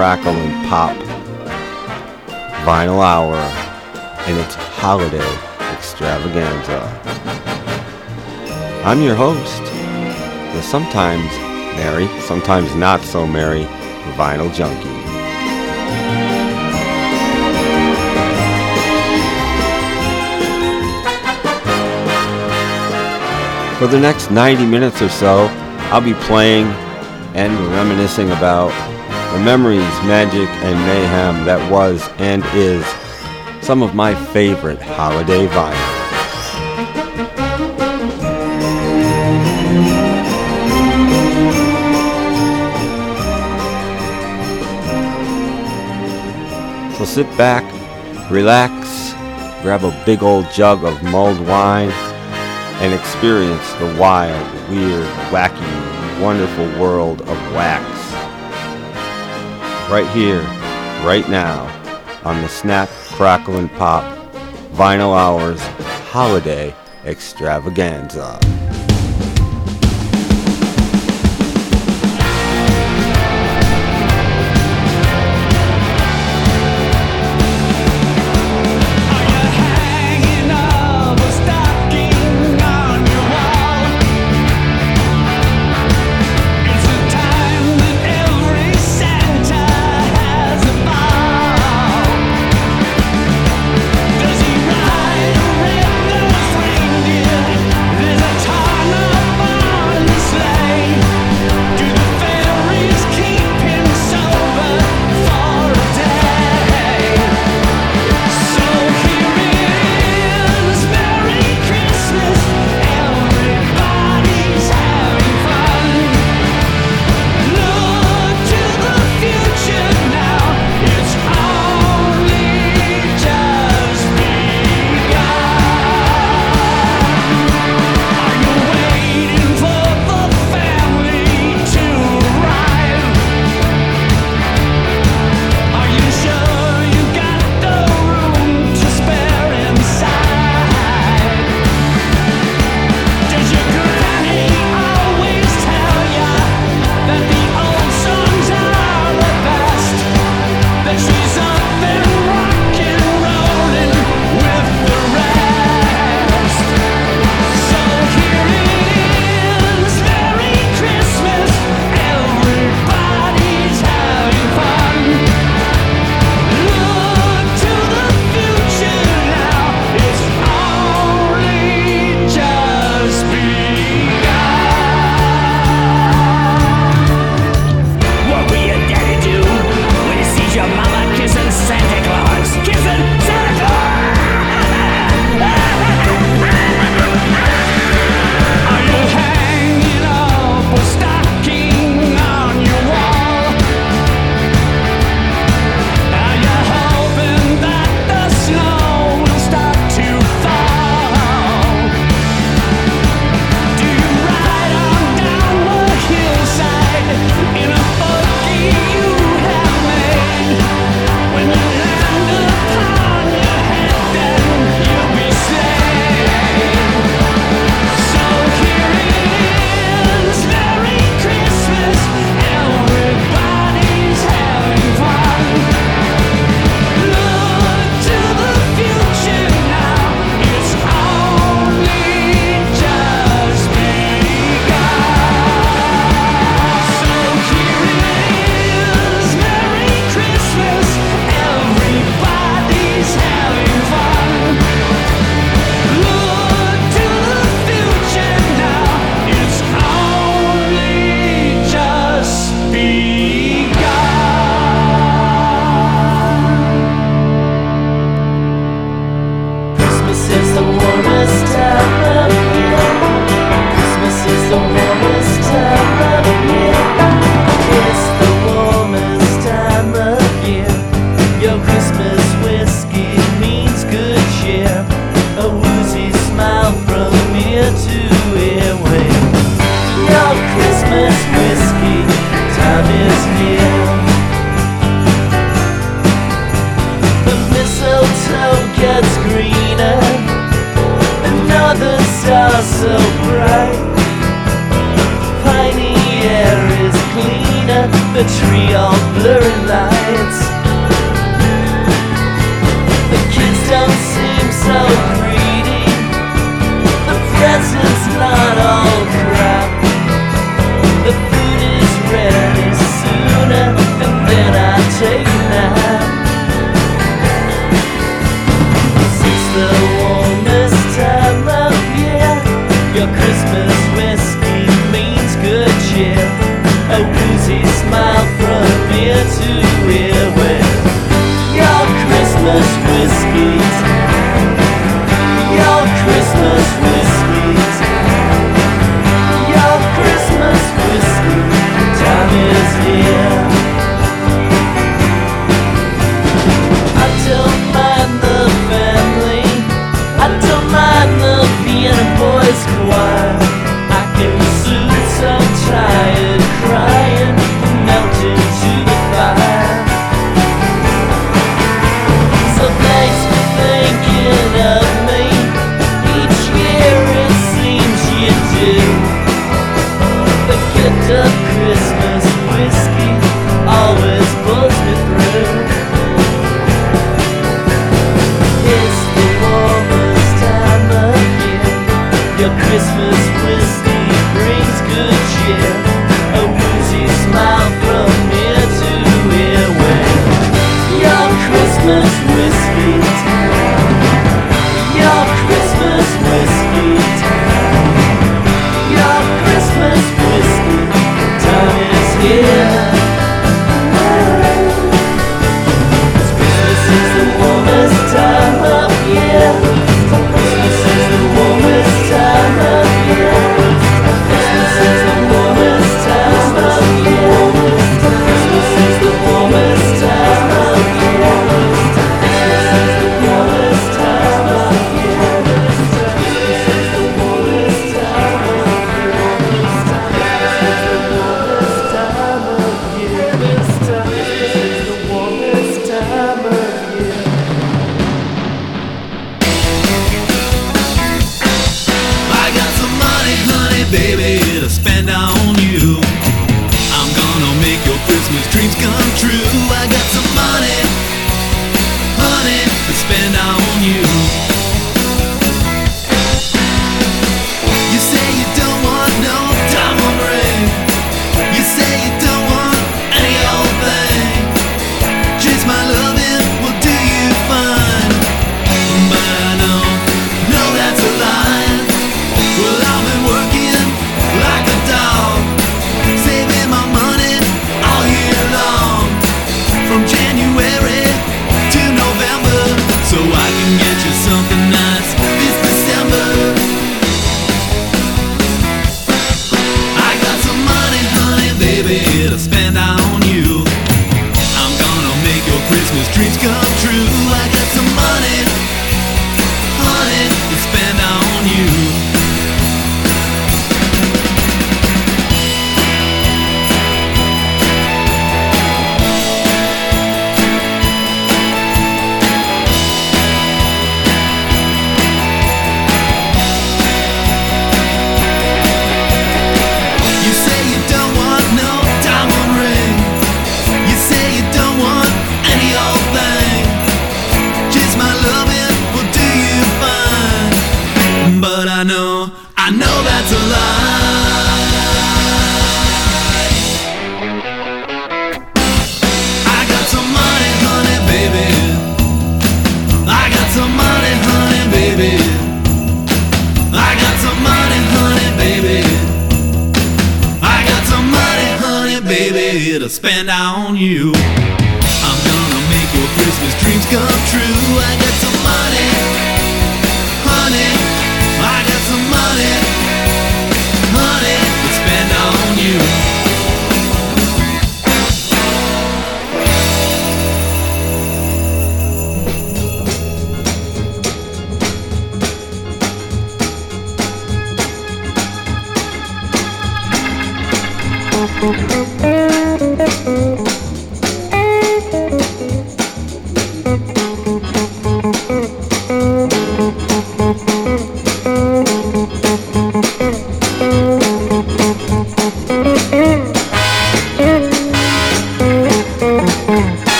Crackle, and Pop Vinyl Hour and its holiday extravaganza. I'm your host, the sometimes merry, sometimes not so merry vinyl junkie. For the next 90 minutes or so, I'll be playing and reminiscing about the memories, magic, and mayhem that was and is some of my favorite holiday vinyl. So sit back, relax, grab a big old jug of mulled wine, and experience the wild, weird, wacky, wonderful world of wax. Right here, right now, on the Snap, Crackle, and Pop Vinyl Hours Holiday Extravaganza.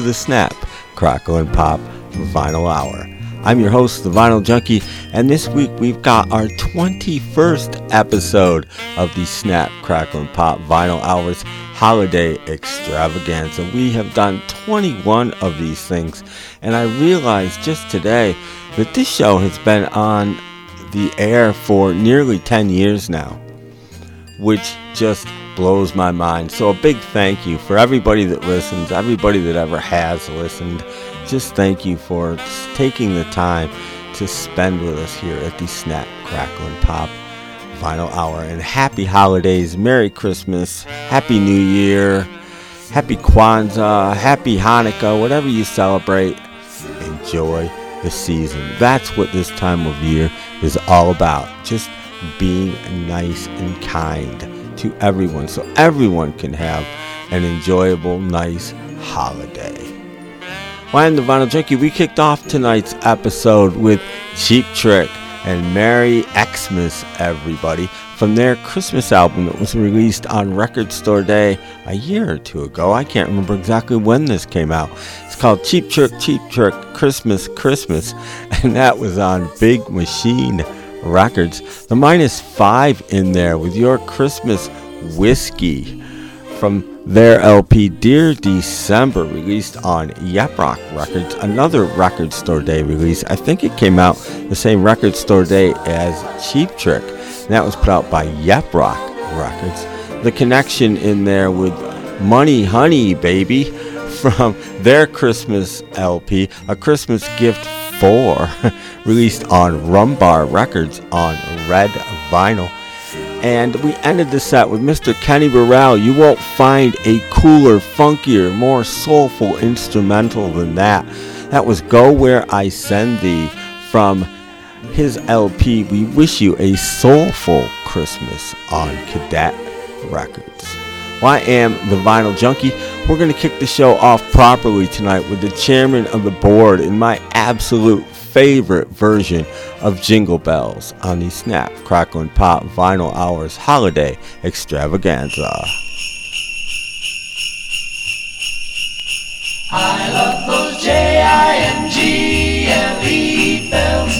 The Snap, Crackle, and Pop Vinyl Hour. I'm your host, the Vinyl Junkie, and this week we've got our 21st episode of the Snap, Crackle, and Pop Vinyl Hours Holiday Extravaganza. We have done 21 of these things, and I realized just today that this show has been on the air for nearly 10 years now, which just blows my mind. So, a big thank you for everybody that listens, everybody that ever has listened. Just thank you for taking the time to spend with us here at the Snap, Crackle, and Pop Vinyl Hour. And happy holidays, Merry Christmas, Happy New Year, Happy Kwanzaa, Happy Hanukkah, whatever you celebrate. Enjoy the season. That's what this time of year is all about. Just being nice and kind to everyone so everyone can have an enjoyable, nice holiday. Well, I'm the Vinyl Junkie. We kicked off tonight's episode with Cheap Trick and Merry Xmas, everybody, from their Christmas album that was released on Record Store Day a year or two ago. I can't remember exactly when this came out. It's called Cheap Trick, Cheap Trick, Christmas, Christmas, and that was on Big Machine Records. The minus five in there with your Christmas whiskey from their LP Dear December, released on Yep Rock Records, another Record Store Day release. I think it came out the same Record Store Day as Cheap Trick. And that was put out by Yep Rock Records. The connection in there with Money Honey Baby from their Christmas LP, a Christmas gift for, released on Rumbar Records on Red Vinyl. And we ended the set with Mr. Kenny Burrell. You won't find a cooler, funkier, more soulful instrumental than that. That was Go Where I Send Thee from his LP. We wish you a soulful Christmas on Cadet Records. Well, I am the Vinyl Junkie. We're going to kick the show off properly tonight with the chairman of the board in my absolute favorite version of Jingle Bells on the Snap, Crackle, and Pop Vinyl Hours Holiday Extravaganza. I love those J-I-N-G-L-E bells.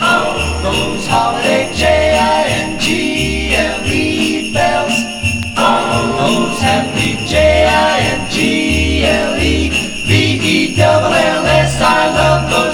Oh, those holiday J-I-N-G-L-E bells. Oh, those happy J-I-N-G-L-E V-E-double-L-S. I love those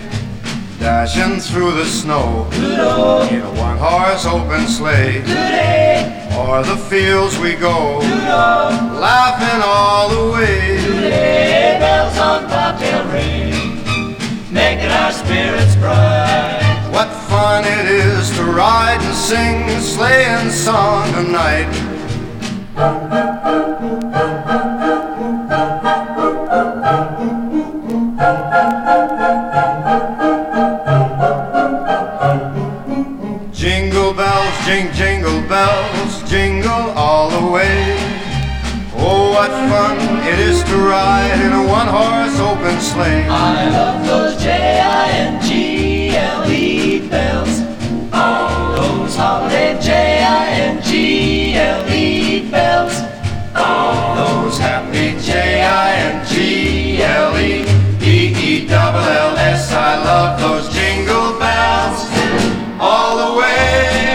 Dashing through the snow in a one horse open sleigh. O'er the fields we go, laughing all the way. sleigh bells on bobtail ring, making our spirits bright. What fun it is to ride and sing a sleighing song tonight. Bells, jingle all the way. Oh, what fun it is to ride in a one horse open sleigh. I love those J-I-N-G-L-E bells. Oh, those holiday J-I-N-G-L-E bells. Oh, those happy J-I-N-G-L-E B-E-double-L-S. I love those jingle bells all the way.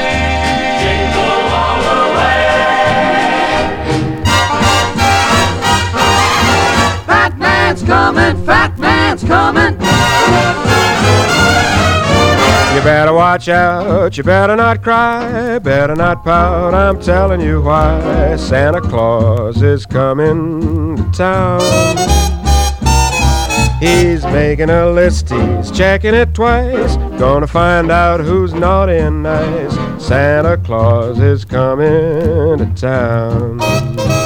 Coming, fat man's coming. You better watch out, you better not cry, better not pout. I'm telling you why Santa Claus is coming to town. He's making a list, he's checking it twice. Gonna find out who's naughty and nice. Santa Claus is coming to town.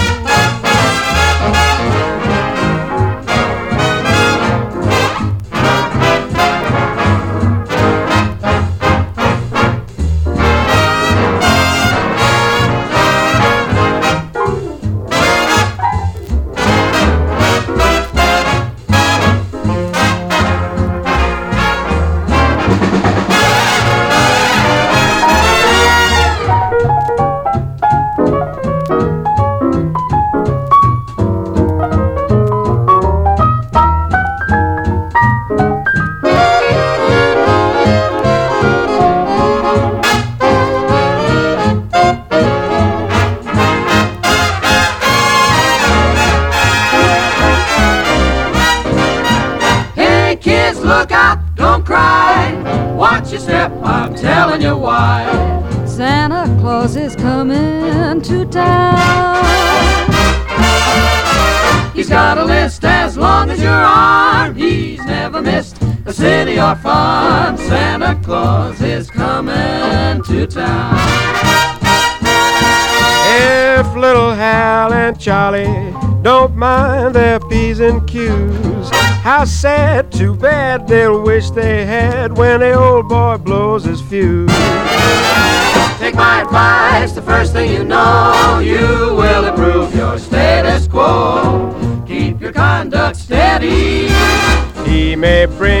And Q's, how sad, too bad they'll wish they had when the old boy blows his fuse. Take my advice, the first thing you know, you will improve your status quo. Keep your conduct steady. He may bring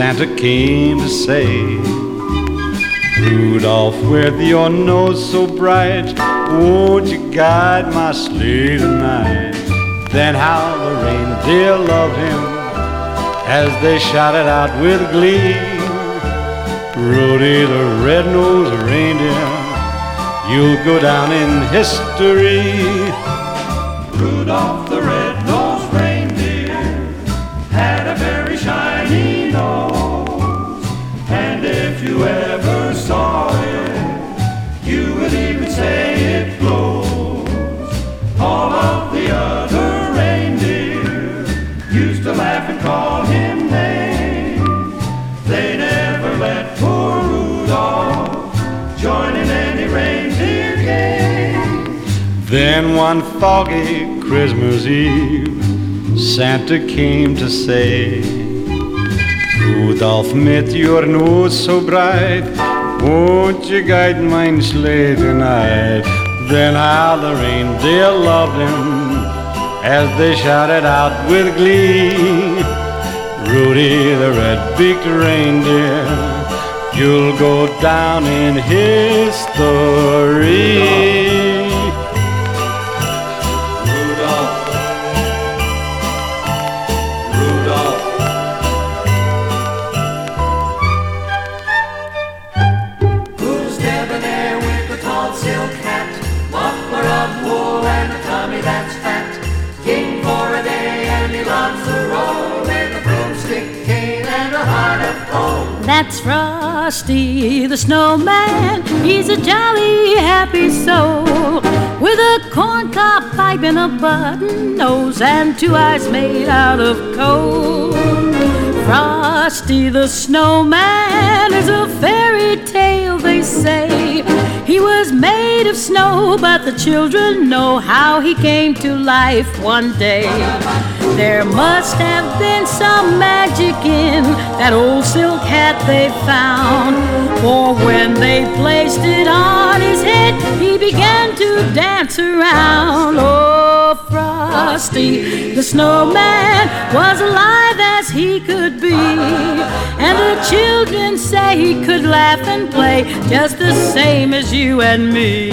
Santa came to say, Rudolph, with your nose so bright, won't you guide my sleigh tonight? Then how the reindeer loved him as they shouted out with glee. Rudy the red-nosed reindeer, you'll go down in history. Rudolph the red-nosed Then one foggy Christmas Eve, Santa came to say, Rudolph, met your nose so bright, won't you guide mine sleigh tonight? Then how the reindeer loved him as they shouted out with glee. Rudy the red-beaked reindeer, you'll go down in history. Frosty the snowman. He's a jolly, happy soul with a corncob pipe and a button nose and two eyes made out of coal. Frosty the snowman is a fairy tale, they say. He was made of snow, but the children know how he came to life one day. There must have been some magic in that old silk hat they found. For when they placed it on his head, he began to dance around. Oh, Frosty, the snowman was alive as he could be. And the children say he could laugh and play just the same as you and me.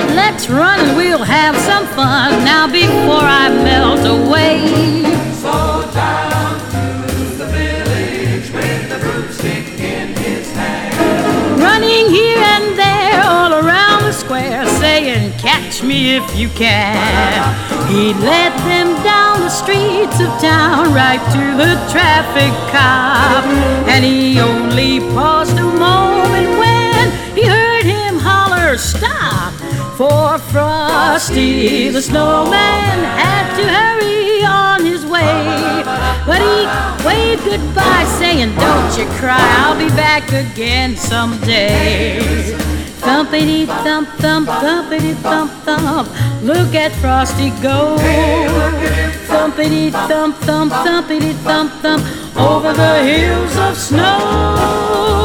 Said, Let's run and we'll have some fun now before I melt away. So down to the village with the broomstick in his hand. Running here and there all around the square, saying, Catch me if you can. He led them down the streets of town right to the traffic cop. And he only paused a moment when he heard him holler, Stop! For Frosty the snowman had to hurry on his way. But he waved goodbye, saying, Don't you cry, I'll be back again someday. Thumpity thump thump, thumpity thump thump. Look at Frosty go. Thumpity thump thump, thumpity thump thump. Over the hills of snow.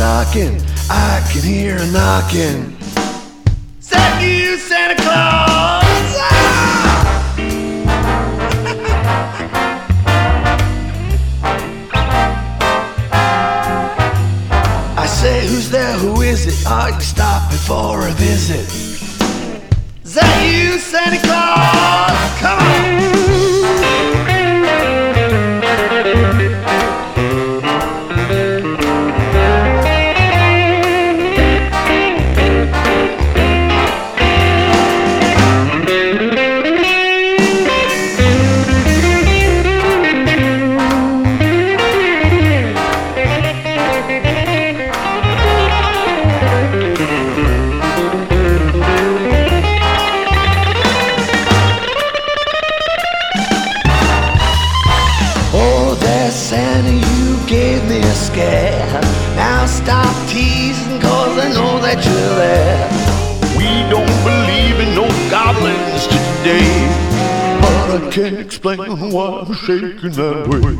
Stocking, I can hear a knocking. Is that you, Santa Claus? Ah! I say, who's there? Who is it? Are you stopping for a visit? Is that you, Santa Claus? Come on! I can't explain why I'm shaking that way.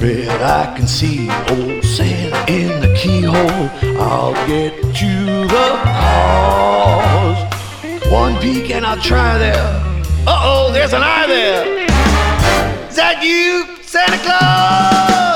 Bet I can see old Santa in the keyhole. I'll get you the cause. One peek and I'll try there. Uh oh, there's an eye there. Is that you, Santa Claus?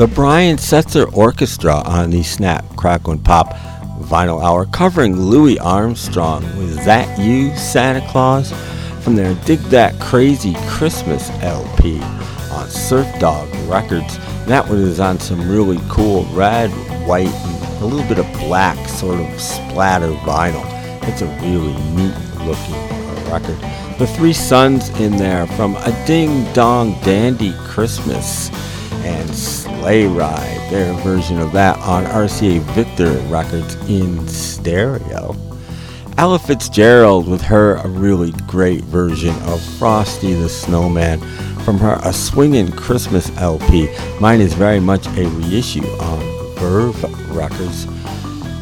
The Brian Setzer Orchestra on the Snap, Crackle, and Pop Vinyl Hour covering Louis Armstrong. with that you, Santa Claus? From their Dig That Crazy Christmas LP on Surf Dog Records. That one is on some really cool red, white, and a little bit of black sort of splatter vinyl. It's a really neat looking record. The Three Suns in there from A Ding Dong Dandy Christmas and Sleigh Ride, their version of that on RCA Victor Records in stereo. Ella Fitzgerald with her a really great version of Frosty the Snowman from her A Swingin' Christmas LP. Mine is very much a reissue on Verve Records.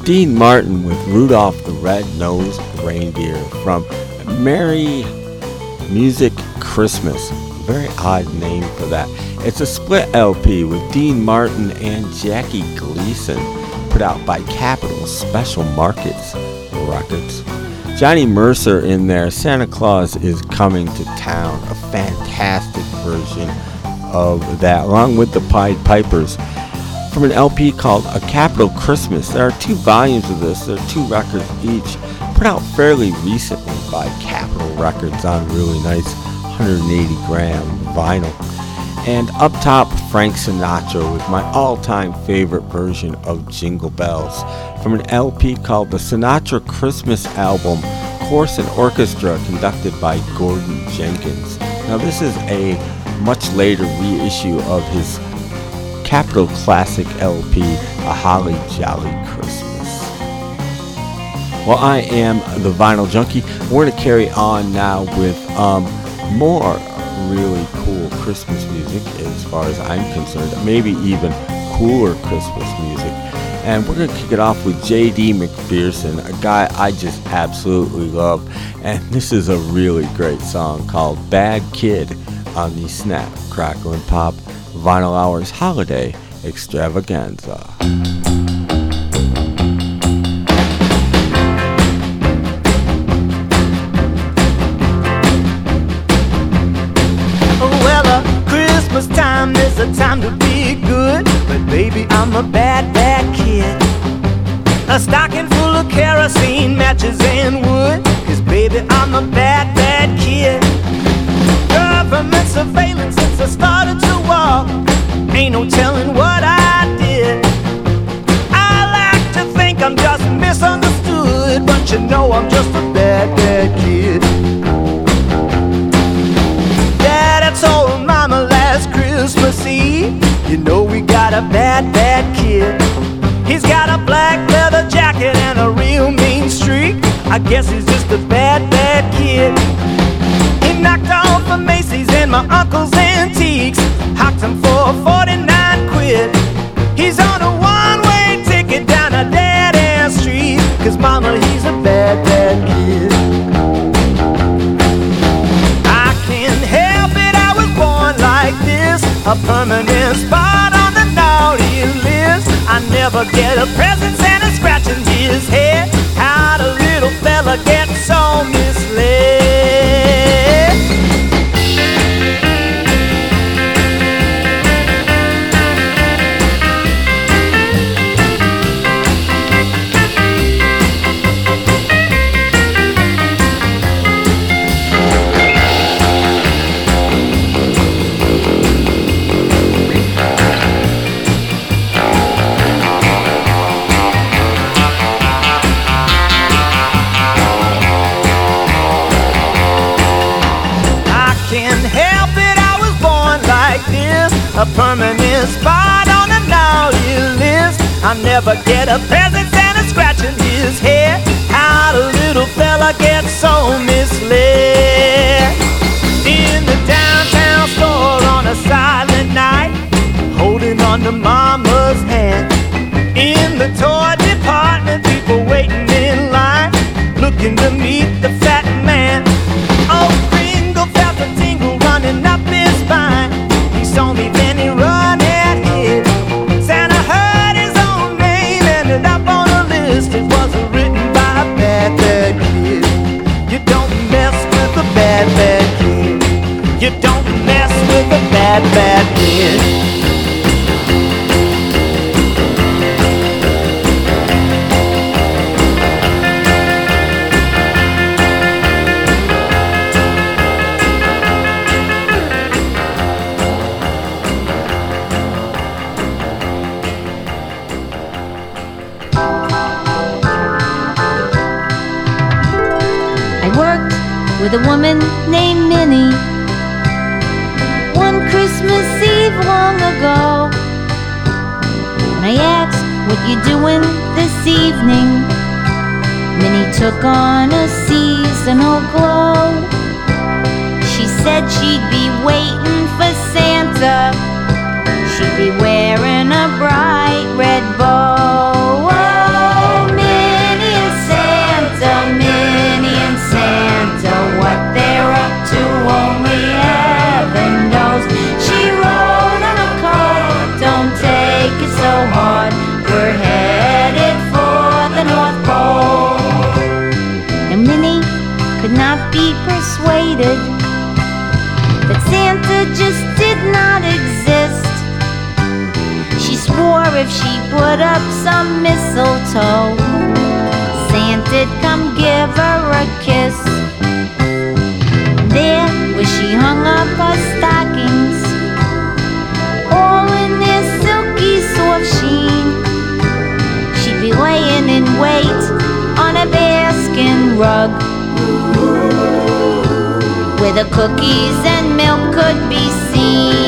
Dean Martin with Rudolph the Red-Nosed Reindeer from Merry Music Christmas. Very odd name for that. It's a split LP with Dean Martin and Jackie Gleason, put out by Capitol Special Markets Records. Johnny Mercer in there, Santa Claus is coming to town, a fantastic version of that, along with the Pied Pipers from an LP called A Capitol Christmas. There are two volumes of this, there are two records each, put out fairly recently by Capitol Records on really nice 180 gram vinyl. And up top, Frank Sinatra with my all time favorite version of Jingle Bells from an LP called the Sinatra Christmas Album, Chorus and Orchestra, conducted by Gordon Jenkins. Now, this is a much later reissue of his Capitol Classic LP, A Holly Jolly Christmas. Well, I am the Vinyl Junkie. We're going to carry on now with um, more really cool Christmas music as far as I'm concerned, maybe even cooler Christmas music. And we're going to kick it off with J.D. McPherson, a guy I just absolutely love. And this is a really great song called Bad Kid on the Snap, Crackle, and Pop Vinyl Hours Holiday Extravaganza. A bad, bad kid. A stocking full of kerosene, matches, and wood. Cause baby, I'm a bad, bad kid. Government surveillance since I started to walk. Ain't no telling what I did. I like to think I'm just misunderstood, but you know I'm just a a bad, bad kid. He's got a black leather jacket and a real mean streak. I guess he's just a bad, bad kid. He knocked off a Macy's and my uncle's antiques. Hocked him for 49 quid. He's on a one-way ticket down a dead-end street. Cause mama, he's a bad, bad kid. I can't help it, I was born like this. A permanent spot I never get a present, Santa scratching his head. How'd a little fella get I never get a present Santa scratching his head. How'd a little fella get so misled? In the downtown store on a silent night, holding on to mama's hand. In the toy department, people waiting in line, looking to meet the bad, bad. I worked with a woman named Minnie Christmas Eve long ago. And I asked, What you doing this evening? Minnie took on a seasonal glow. She said she'd be waiting for Santa. She'd be wearing a bright red bow. Put up some mistletoe, Santa'd come give her a kiss. There, where she hung up her stockings, all in their silky soft sheen, she'd be laying in wait on a bearskin rug where the cookies and milk could be seen.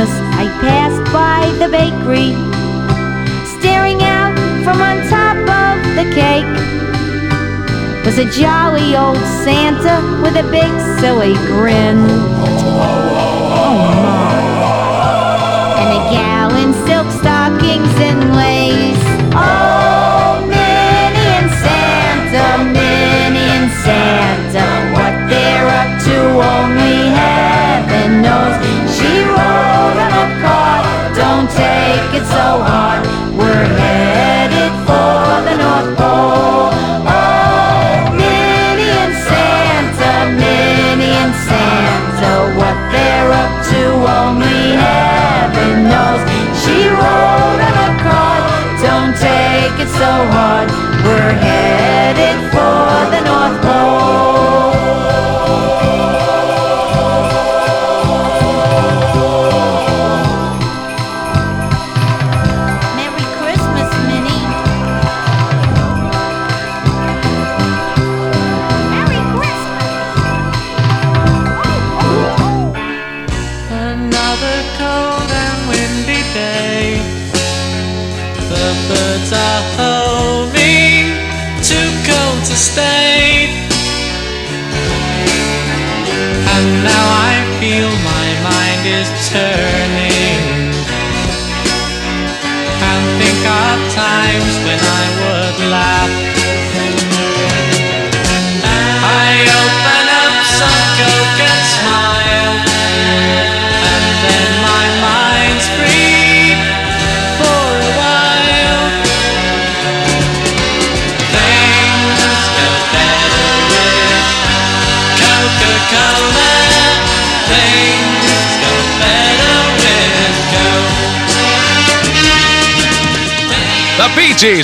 Christmas, I passed by the bakery, staring out from on top of the cake. Was a jolly old Santa with a big silly grin. Oh my! And a gal in silk stockings and lace. Oh.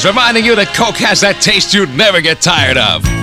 reminding you that Coke has that taste you'd never get tired of.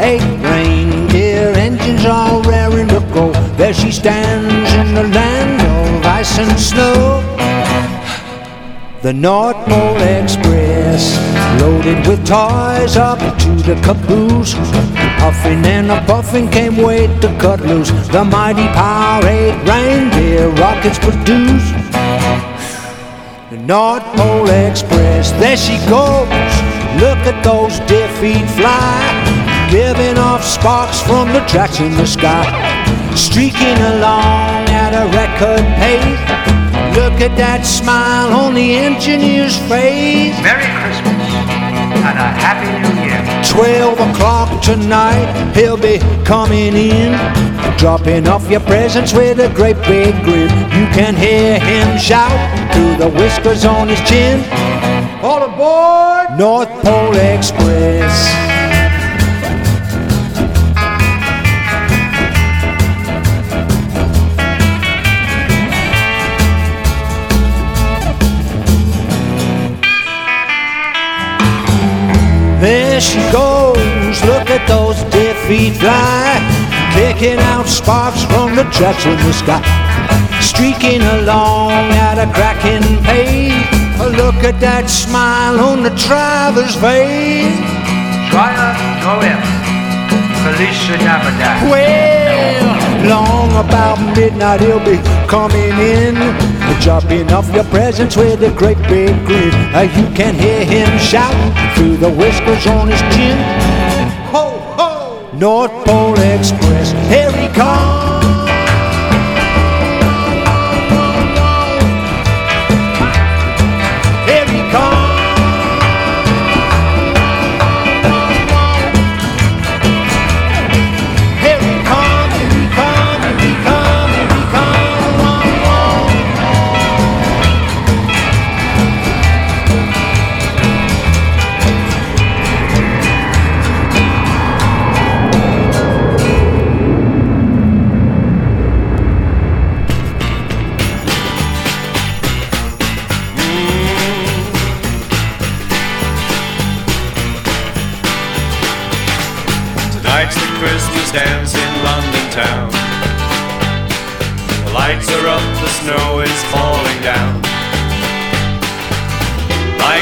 Eight reindeer engines all raring to go. There she stands in the land of ice and snow. The North Pole Express, loaded with toys up to the caboose. Puffing and a puffing came wait to cut loose. The mighty Power 8 reindeer rockets produce. The North Pole Express, there she goes. Look at those deer feet fly, giving off sparks from the tracks in the sky. Streaking along at a record pace. Look at that smile on the engineer's face. Merry Christmas and a Happy New Year. 12 o'clock tonight, he'll be coming in. Dropping off your presents with a great big grin. You can hear him shout through the whiskers on his chin. All aboard! North Pole Express. At those dear feet fly, kicking out sparks from the tracks in the sky, streaking along at a cracking pace. Look at that smile on the driver's face. Driver, go in. Felicia never die. Well, long about midnight he'll be coming in, dropping off your presents with a great big grin. Uh, you can hear him shout through the whiskers on his chin. North Pole Express, here he comes.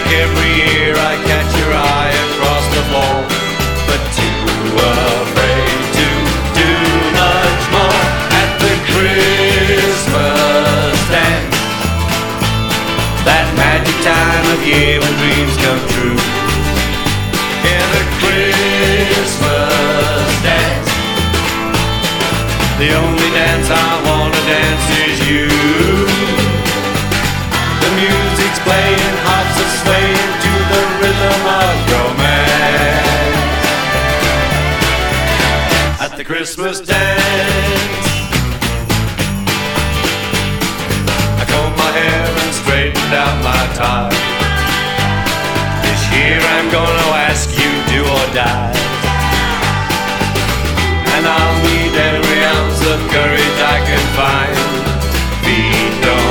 Every year, I catch your eye across the lawn, but too afraid to do much more at the Christmas dance. That magic time of year when dreams come true. Yeah, the Christmas dance. The only dance I wanna dance is you. The music's playing, Christmas dance. I combed my hair and straightened out my tie. This year I'm gonna ask you, do or die. And I'll need every ounce of courage I can find. Feet don't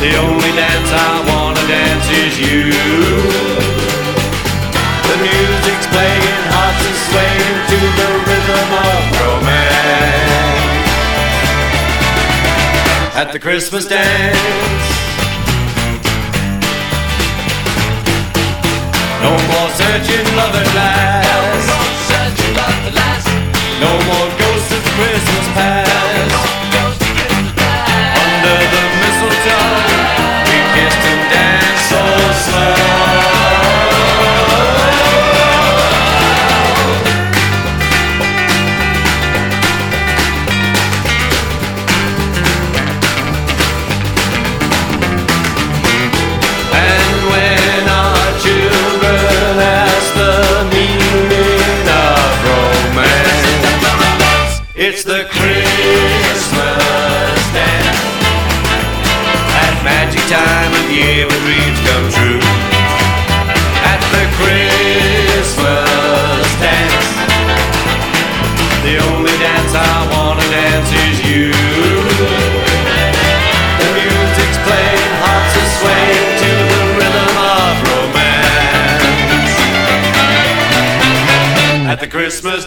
The only dance I wanna dance is you. The music's playing, hearts are swaying to the rhythm of romance. At the Christmas dance. No more searching love at last. No more ghosts of Christmas past. It's the Christmas dance. That magic time of year when dreams come true. At the Christmas dance. The only dance I wanna dance is you. The music's playing, hearts are swaying to the rhythm of romance. At the Christmas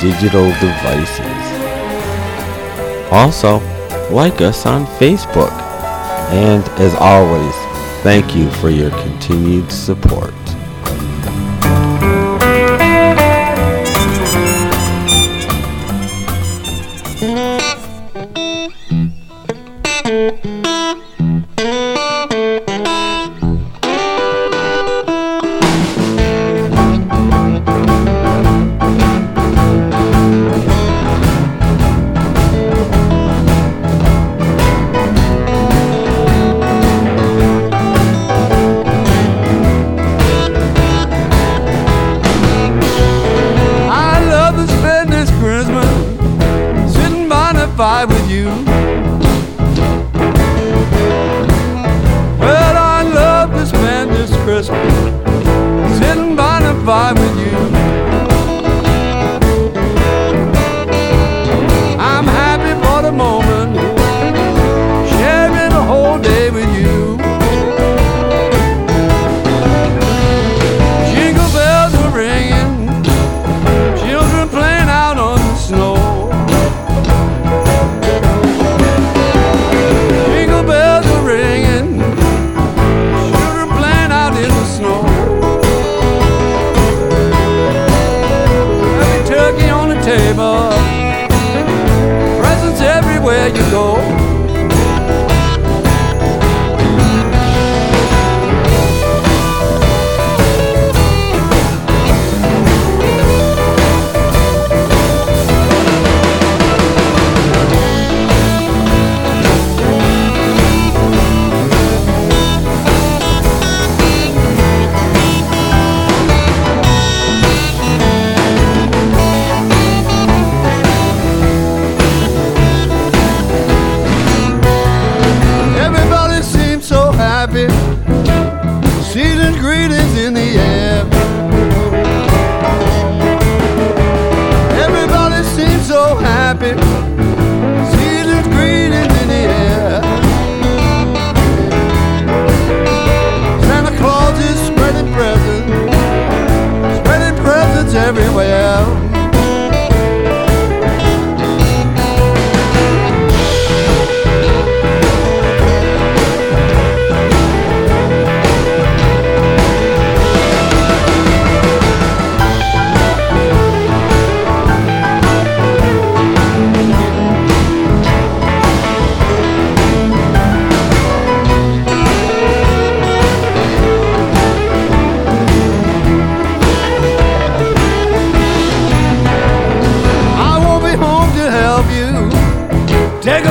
digital devices. Also, like us on Facebook. And as always, thank you for your continued support.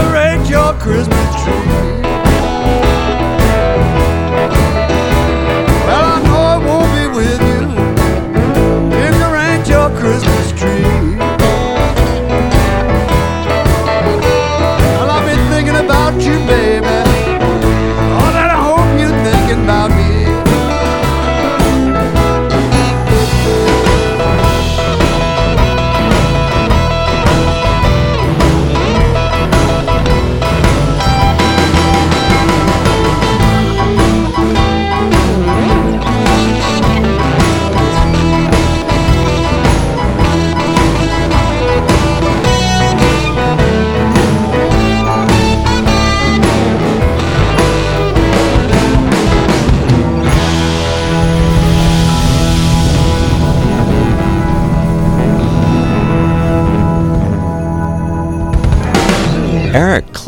Decorate your Christmas tree.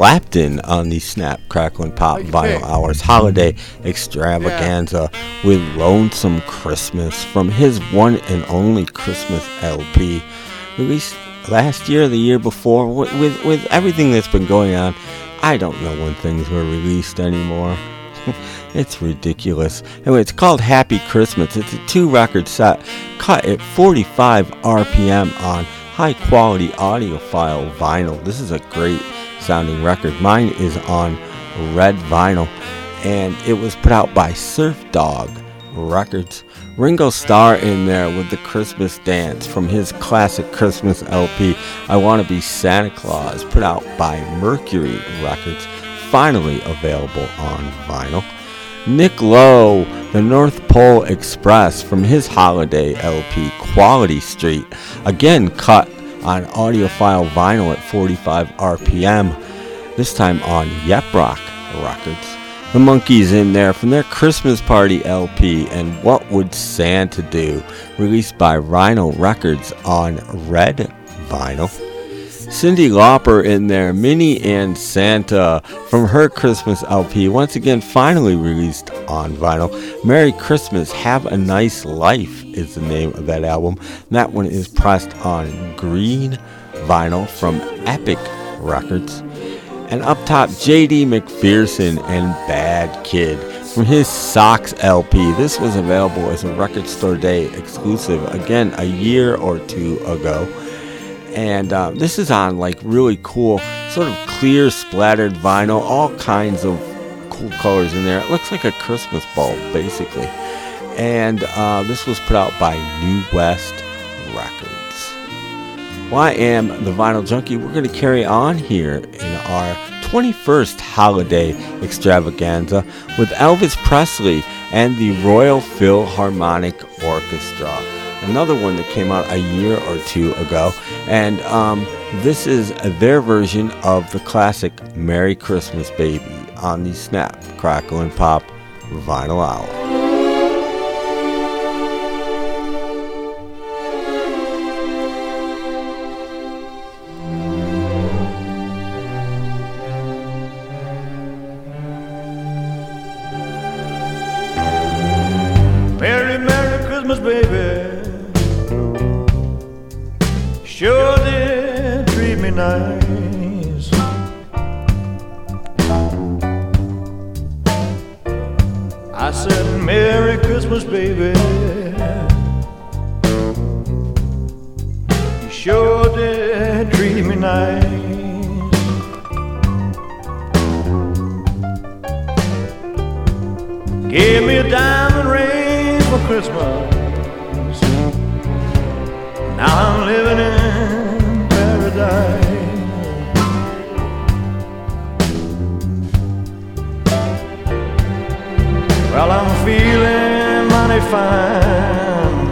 Clapton on the Snap, Crackle, and Pop Vinyl Hours Holiday Extravaganza with Lonesome Christmas from his one and only Christmas LP. Released last year, the year before, with, with, with everything that's been going on, I don't know when things were released anymore. it's ridiculous. Anyway, it's called Happy Christmas. It's a two record set cut at 45 RPM on high quality audiophile vinyl. This is a great sounding record. Mine is on red vinyl and it was put out by Surf Dog Records. Ringo Starr in there with the Christmas Dance from his classic Christmas LP, I Want to Be Santa Claus, put out by Mercury Records, finally available on vinyl. Nick Lowe, The North Pole Express from his holiday LP, Quality Street, again cut on audiophile vinyl at 45 RPM, this time on Yep Roc Records the Monkees in there from their Christmas Party LP and What Would Santa Do, released by Rhino Records on red vinyl. Cyndi Lauper in there, Minnie and Santa from her Christmas LP, once again finally released on vinyl. Merry Christmas, Have a Nice Life is the name of that album. that one is pressed on green vinyl from Epic Records. And up top, JD McPherson and Bad Kid from his Socks LP. This was available as a Record Store Day exclusive, again, a year or two ago. And uh, this is on like really cool, sort of clear splattered vinyl, all kinds of cool colors in there. It looks like a Christmas bulb, basically. And uh, this was put out by New West Records. Well, I am the Vinyl Junkie. We're going to carry on here in our 21st holiday extravaganza with Elvis Presley and the Royal Philharmonic Orchestra. Another one that came out a year or two ago. And um, this is their version of the classic Merry Christmas Baby on the Snap, Crackle, and Pop Vinyl Hour. Merry, Merry Christmas, baby. I said, Merry Christmas, baby. Fine.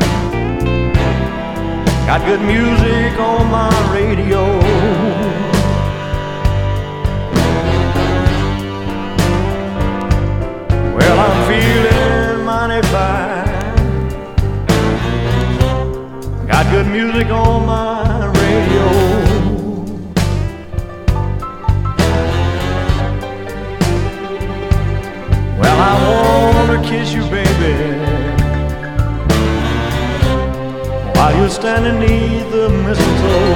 Got good music on my radio. Well, I'm feeling mighty fine. Got good music on my radio. Well, I wanna while standing neath the mistletoe.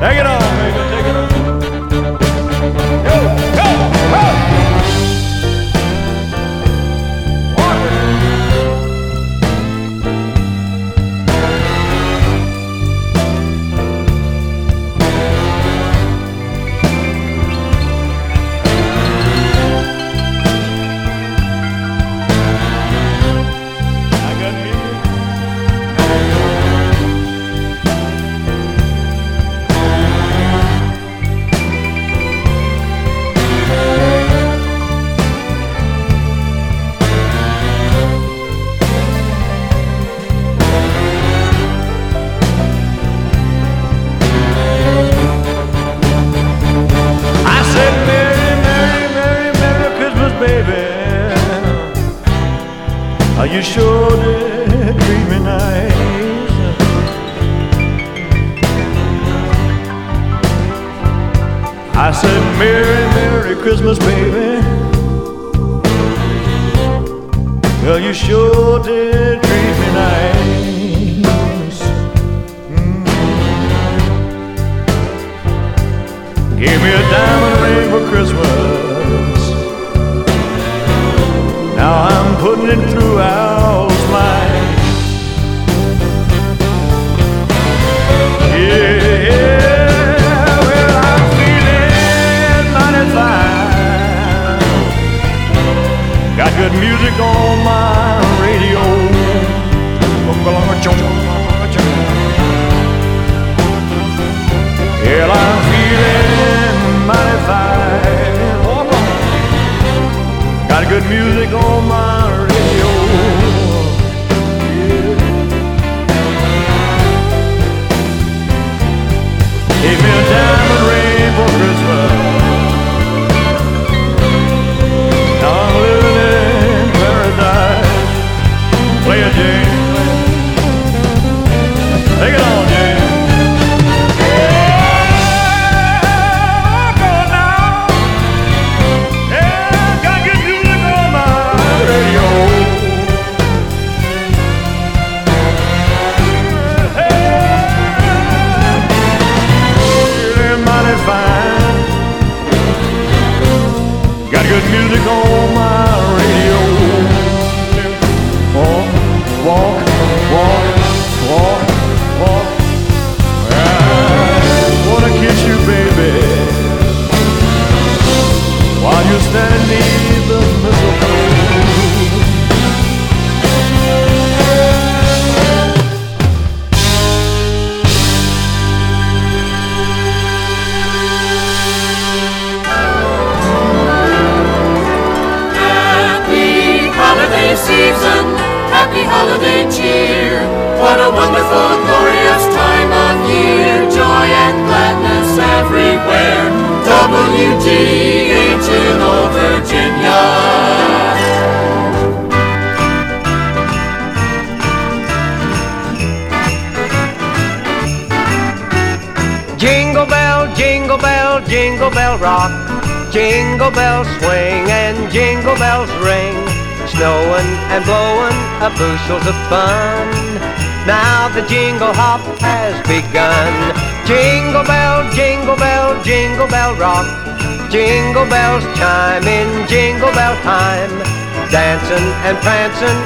Take it off, baby, take it off. Go, go, go!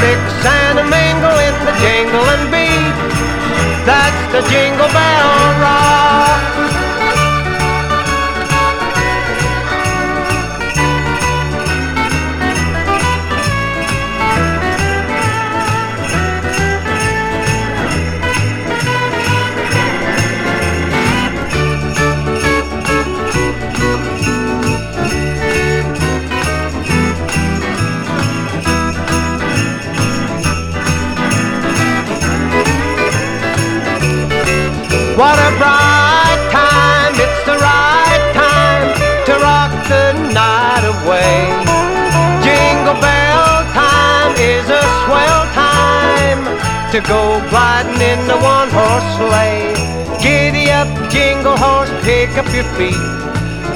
Mix and a mingle in the jingle and beat. That's the jingle bell rock. To go gliding in the one horse sleigh. Giddy up, jingle horse, pick up your feet.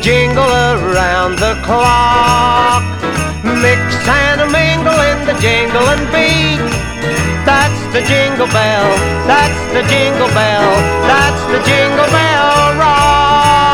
Jingle around the clock. Mix and a mingle in the jingle and beat. That's the jingle bell, that's the jingle bell, that's the jingle bell rock.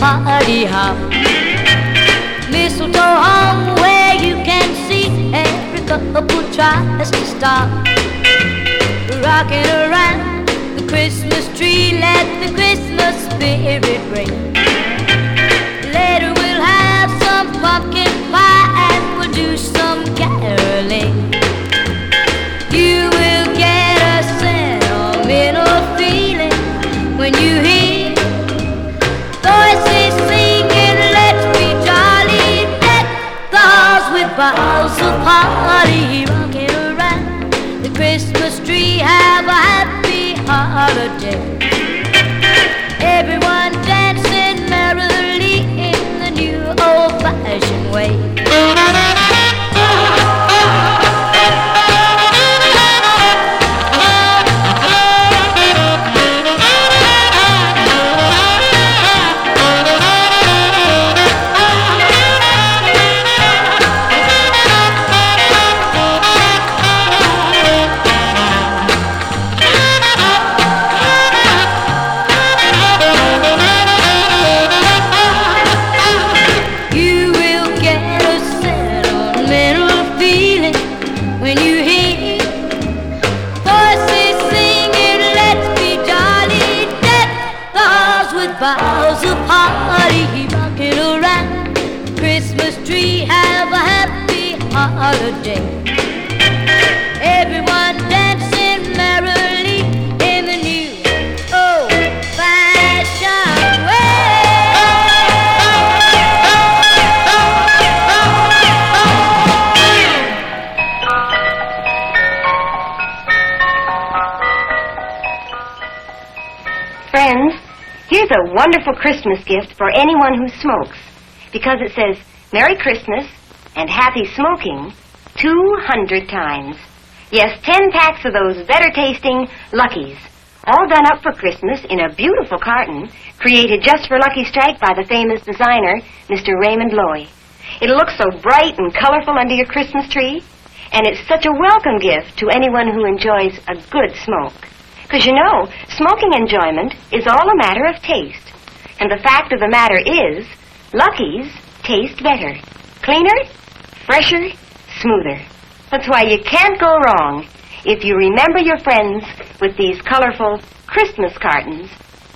party hop. Mistletoe hung where you can see every couple tries to stop. Rocking around the Christmas tree, let the Christmas spirit ring. Later we'll have some pumpkin pie and we'll do some caroling. Christmas gift for anyone who smokes because it says Merry Christmas and Happy Smoking 200 times. Yes, 10 packs of those better tasting Luckies, all done up for Christmas in a beautiful carton created just for Lucky Strike by the famous designer, Mr. Raymond Loewy. It looks so bright and colorful under your Christmas tree, and it's such a welcome gift to anyone who enjoys a good smoke. Because you know, smoking enjoyment is all a matter of taste. And the fact of the matter is, Lucky's taste better. Cleaner, fresher, smoother. That's why you can't go wrong if you remember your friends with these colorful Christmas cartons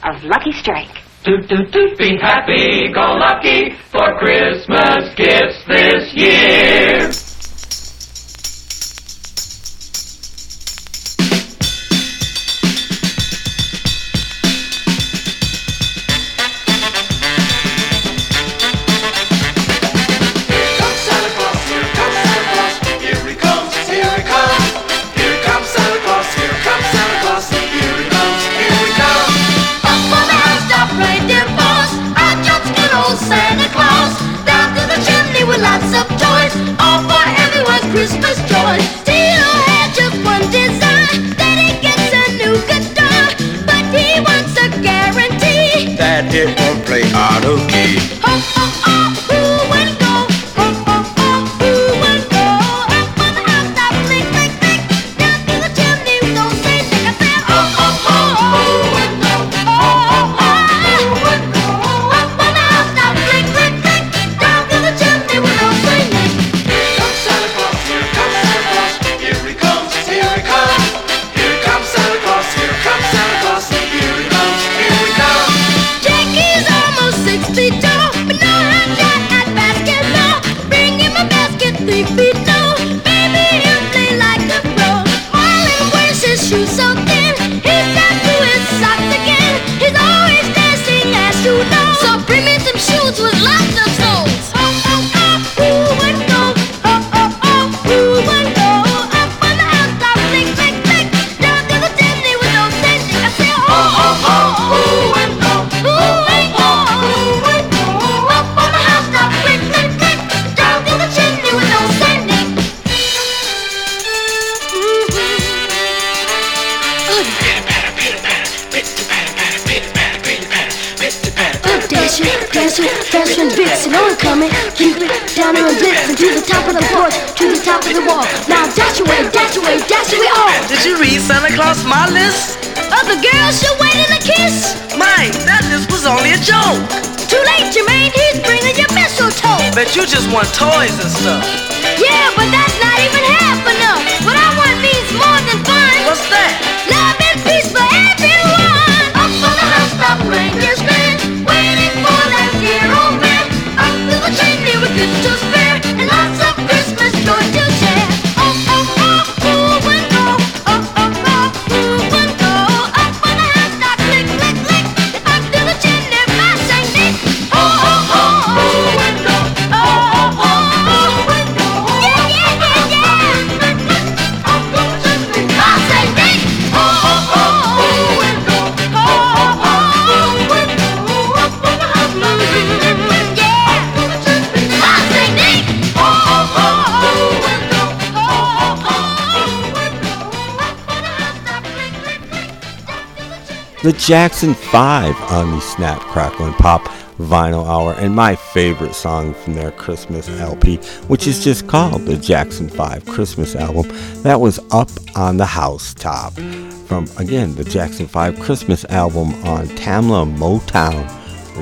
of Lucky Strike. Toot, toot, toot. Be happy, go lucky for Christmas gifts this year. You just want toys and stuff. Jackson 5 on the Snap, Crackle, and Pop Vinyl Hour, and my favorite song from their Christmas LP, which is just called the Jackson 5 Christmas Album. That was Up on the Housetop from, again, the Jackson 5 Christmas Album on Tamla Motown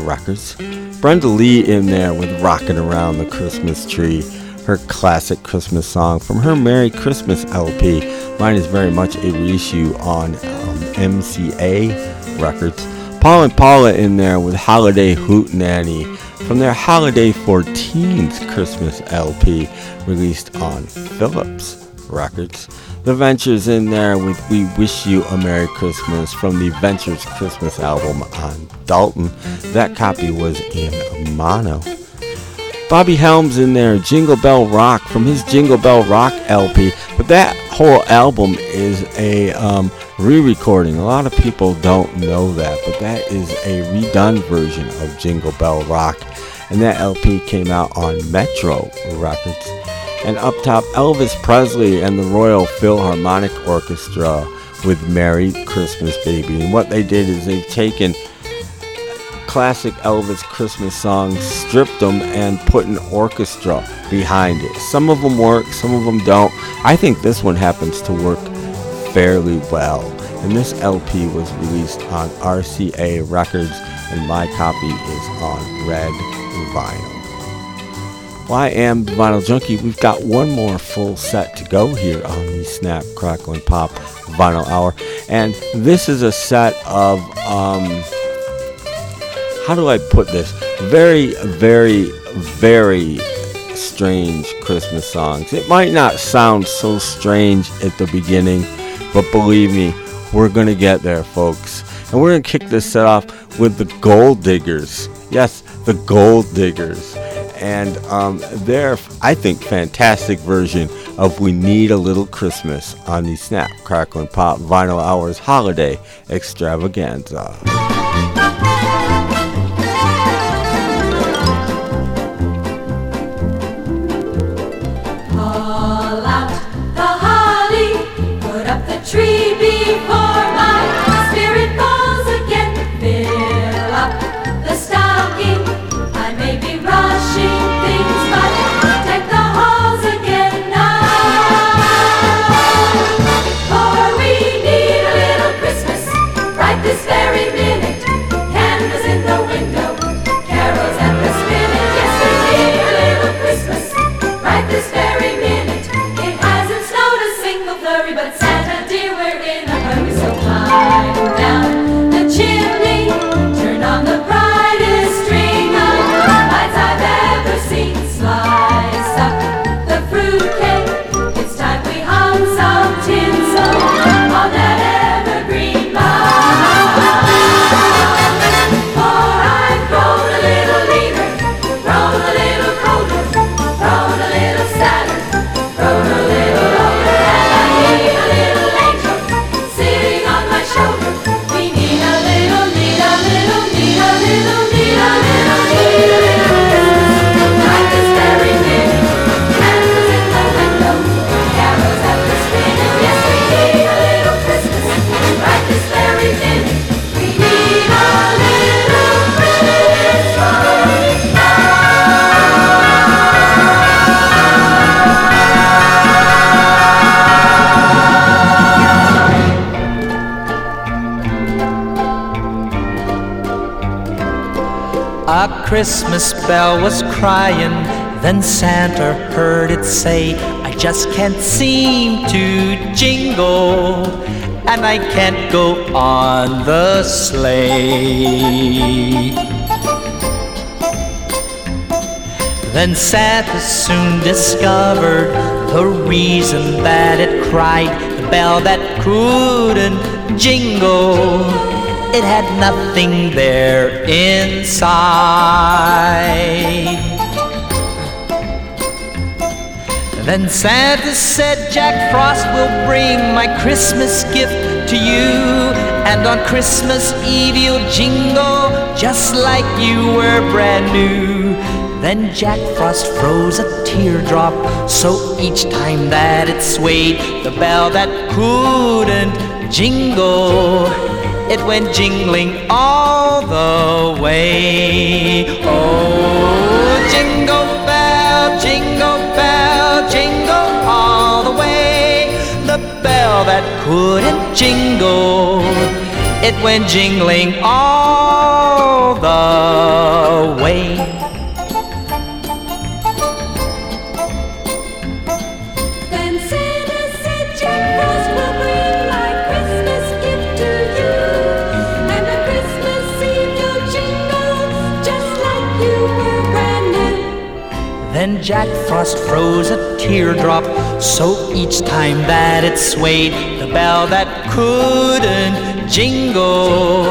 Records. Brenda Lee in there with Rockin' Around the Christmas Tree, her classic Christmas song from her Merry Christmas LP. Mine is very much a reissue on um, MCA Records. Paul and Paula in there with Holiday Hoot Nanny from their Holiday for Teens Christmas LP released on Philips Records. The Ventures in there with We Wish You a Merry Christmas from the Ventures Christmas album on Dolton. That copy was in mono. Bobby Helms in there, Jingle Bell Rock from his Jingle Bell Rock LP. But that whole album is a um, re-recording. A lot of people don't know that, but that is a redone version of Jingle Bell Rock, and that LP came out on Metro Records. And up top, Elvis Presley and the Royal Philharmonic Orchestra with "Merry Christmas, Baby." And what they did is they've taken classic Elvis Christmas songs, stripped them, and put an orchestra behind it. Some of them work, some of them don't. I think this one happens to work fairly well. And this LP was released on RCA Records, and my copy is on red vinyl. Well, I am the Vinyl Junkie. We've got one more full set to go here on the Snap, Crackle, and Pop Vinyl Hour. And this is a set of, um, how do I put this? Very, very, very strange Christmas songs. It might not sound so strange at the beginning, but believe me, we're going to get there, folks. And we're going to kick this set off with the Golddiggers. Yes, the Golddiggers. And um, their, I think, fantastic version of We Need a Little Christmas on the Snap, Crackle, and Pop Vinyl Hours Holiday Extravaganza. Christmas bell was crying, then Santa heard it say, I just can't seem to jingle, and I can't go on the sleigh. Then Santa soon discovered the reason that it cried, the bell that couldn't jingle. It had nothing there inside. Then Santa said, Jack Frost will bring my Christmas gift to you. And on Christmas Eve you'll jingle just like you were brand new. Then Jack Frost froze a teardrop, so each time that it swayed, the bell that couldn't jingle, it went jingling all the way. Oh, jingle bell, jingle bell, jingle all the way. The bell that couldn't jingle, it went jingling all the way. Jack Frost froze a teardrop, so each time that it swayed, the bell that couldn't jingle,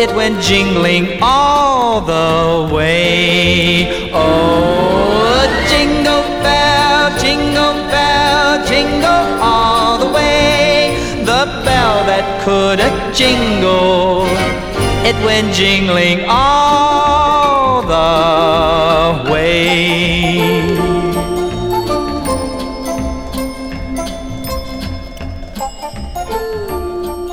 it went jingling all the way. Oh, jingle bell, jingle bell, jingle all the way. The bell that couldn't jingle, it went jingling all the way.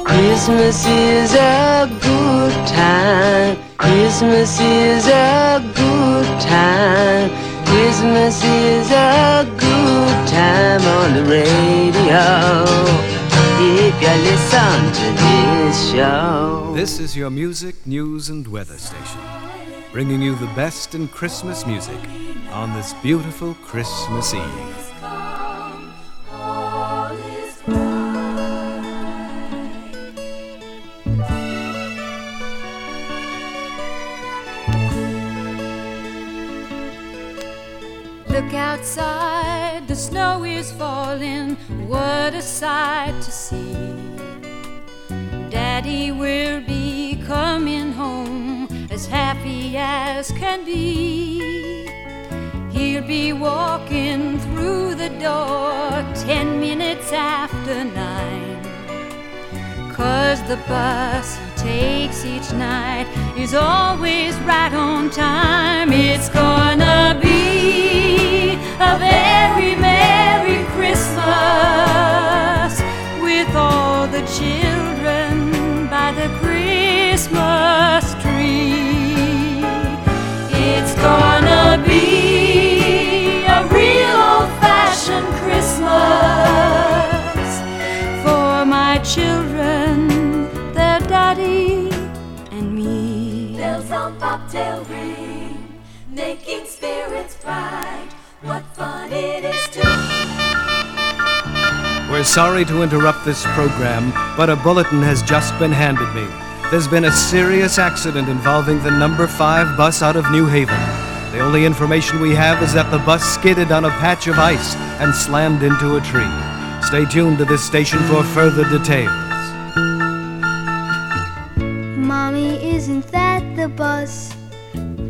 Christmas is a good time. Christmas is a good time. Christmas is a good time on the radio. If you listen to this show. This is your music, news, and weather station, bringing you the best in Christmas music on this beautiful Christmas Eve. Look outside, the snow is falling. What a sight to see. Daddy will be coming home as happy as can be. He'll be walking through the door ten minutes after nine. Cause the bus he takes each night is always right on time. It's gonna be a very Merry Christmas with all the children by the Christmas spirits bright. What fun it is to We're sorry to interrupt this program, but a bulletin has just been handed me. There's been a serious accident involving the number 5 bus out of New Haven. The only information we have is that the bus skidded on a patch of ice and slammed into a tree. Stay tuned to this station for further details. Mommy, isn't that the bus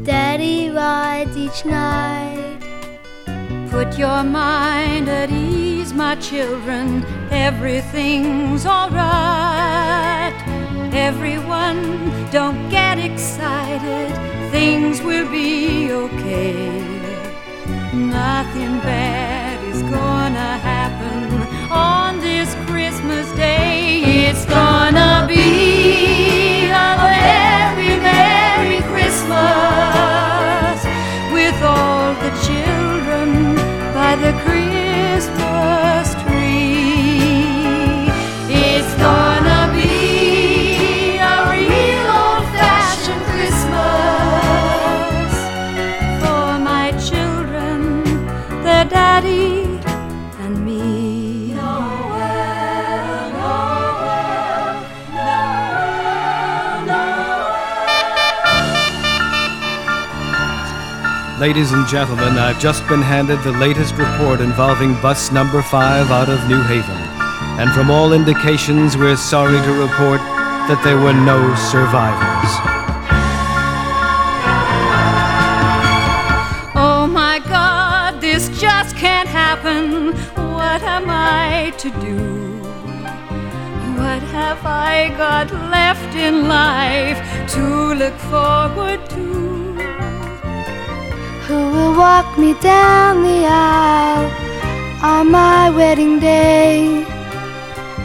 Daddy rides each night? Put your mind at ease, my children. Everything's alright. Everyone, don't get excited. Things will be okay. Nothing bad is gonna happen on this Christmas day. It's gonna be Ladies and gentlemen, I've just been handed the latest report involving bus number 5 out of New Haven. And from all indications, we're sorry to report that there were no survivors. Oh my God, this just can't happen. What am I to do? What have I got left in life to look forward to? Who will walk me down the aisle on my wedding day?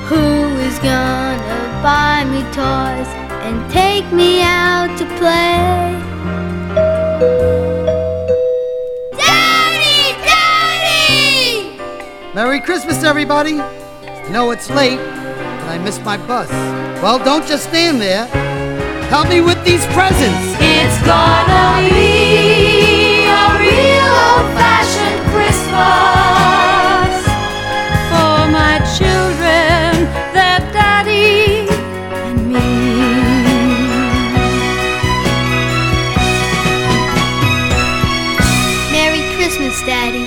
Who is gonna buy me toys and take me out to play? Daddy! Daddy! Merry Christmas, everybody! I know it's late, but I missed my bus. Well, don't just stand there. Help me with these presents. It's gonna be Christmas for my children, their daddy, and me. Merry Christmas, Daddy.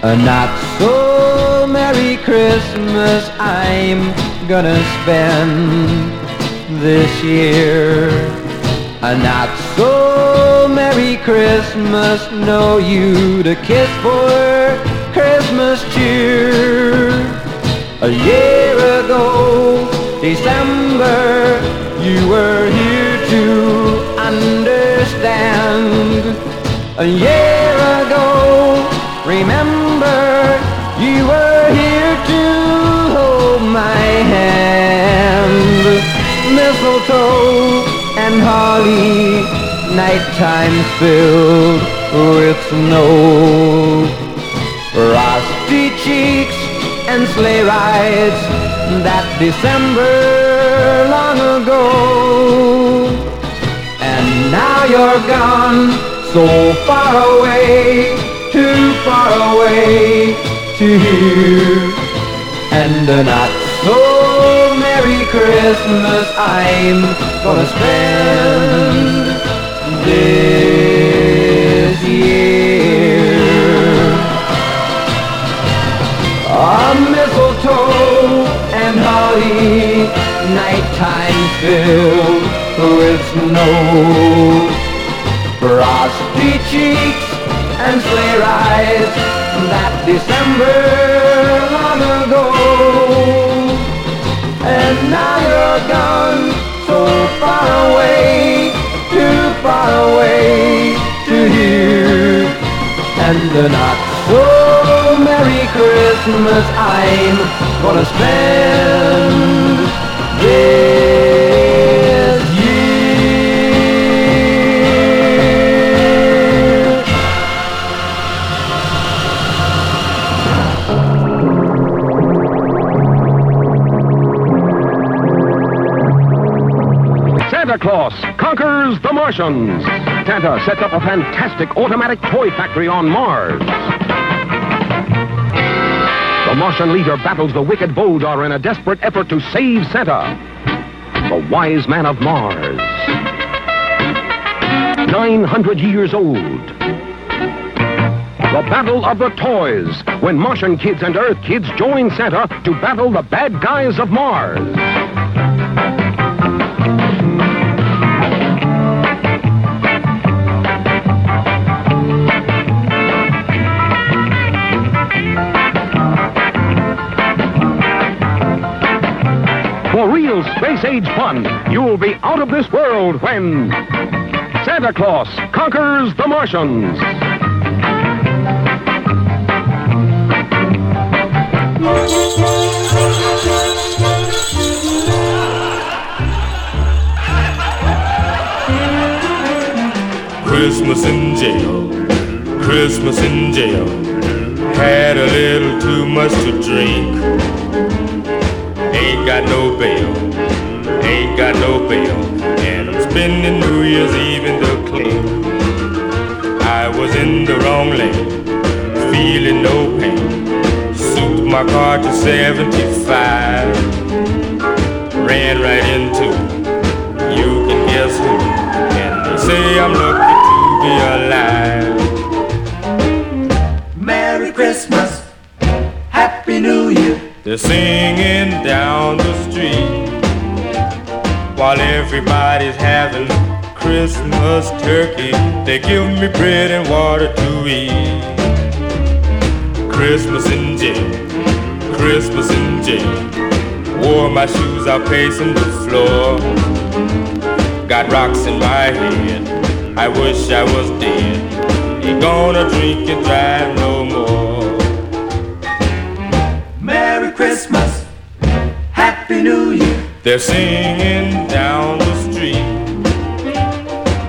A not so merry Christmas I'm gonna spend this year. A not so merry Christmas, no you to kiss for Christmas cheer. A year ago, December, you were here to understand. A year ago, remember, Mistletoe and holly, nighttime filled with snow. Frosty cheeks and sleigh rides that December long ago. And now you're gone, so far away, too far away to hear. And a not so Christmas I'm gonna spend this Christmas I'm gonna spend this year. Santa Claus conquers the Martians. Santa sets up a fantastic automatic toy factory on Mars. Martian leader battles the wicked Voldar in a desperate effort to save Santa. The wise man of Mars. 900 years old. The Battle of the Toys, when Martian kids and Earth kids join Santa to battle the bad guys of Mars. For real space age fun, you'll be out of this world when Santa Claus conquers the Martians. Christmas in jail, Christmas in jail. Had a little too much to drink. Ain't got no bail, ain't got no bail. And I'm spending New Year's Eve in the clean. I was in the wrong lane, feeling no pain. Suit my car to 75. Ran right into you can guess who. And they say I'm lucky to be They're singing down the street while everybody's having Christmas turkey. They give me bread and water to eat. Christmas in jail, Christmas in jail. Wore my shoes out pacing the floor. Got rocks in my head. I wish I was dead. Ain't gonna drink and drive no Christmas, Happy New Year. They're singing down the street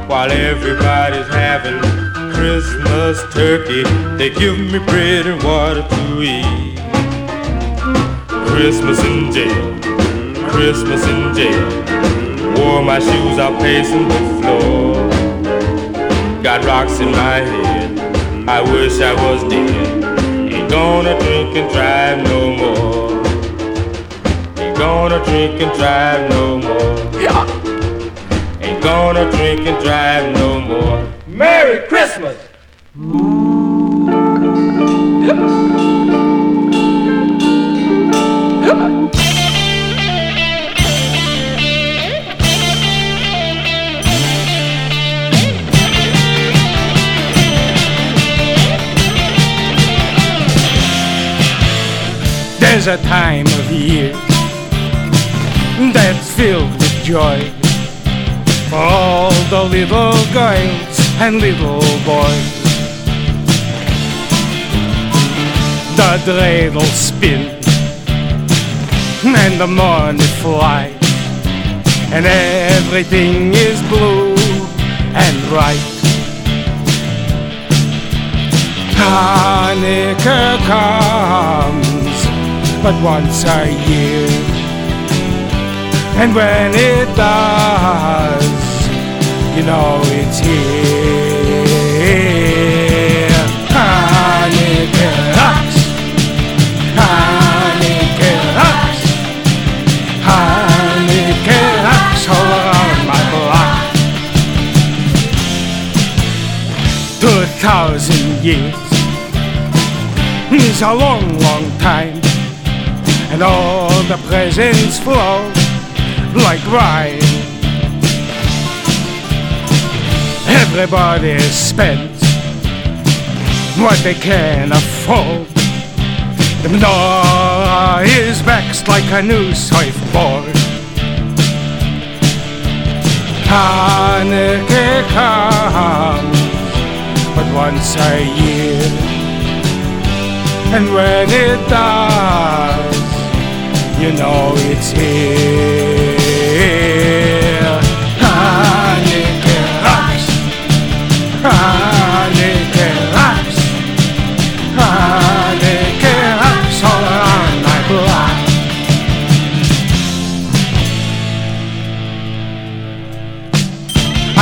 while everybody's having Christmas turkey. They give me bread and water to eat. Christmas in jail, Christmas in jail. Wore my shoes out pacing the floor. Got rocks in my head. I wish I was dead. Ain't gonna drink and drive no more. Ain't gonna drink and drive no more. Ain't gonna drink and drive no more. Merry Christmas. There's a time of year that's filled with joy for all the little girls and little boys. The dreidel spin and the money fly, and everything is blue and bright. Hanukkah comes but once a year. And when it does, you know it's here. Hanukkah all around my block. Two thousand years is a long, long time. And all the presents flow like rain. Everybody spends what they can afford. The menorah is vexed like a new surfboard. Hanukkah comes but once a year. And when it does, you know it's here. On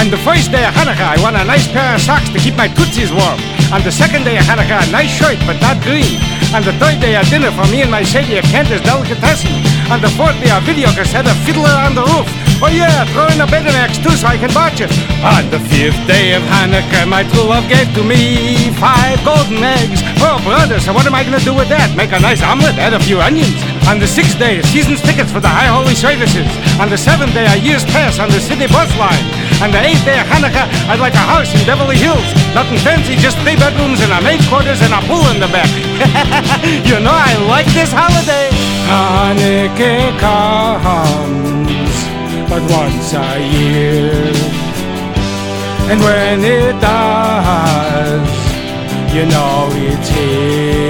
the first day of Hanukkah, I want a nice pair of socks to keep my tootsies warm. On the second day of Hanukkah, a nice shirt, but not green. On the third day, a dinner for me and my Sadie at Canter's Delicatessen. On the fourth day, a video cassette of a Fiddler on the Roof. Oh yeah, throw in a Betamax too so I can watch it. On the fifth day of Hanukkah, my true love gave to me five golden eggs. Oh, brother, so what am I gonna do with that? Make a nice omelet, add a few onions. On the sixth day, season's tickets for the High Holy Services. On the seventh day, a year's pass on the city bus line. On the eighth day of Hanukkah, I'd like a house in Beverly Hills. Nothing fancy, just three bedrooms and a maid quarters and a pool in the back. you know I like this holiday. Hanukkah comes but once a year. And when it does, you know it's here.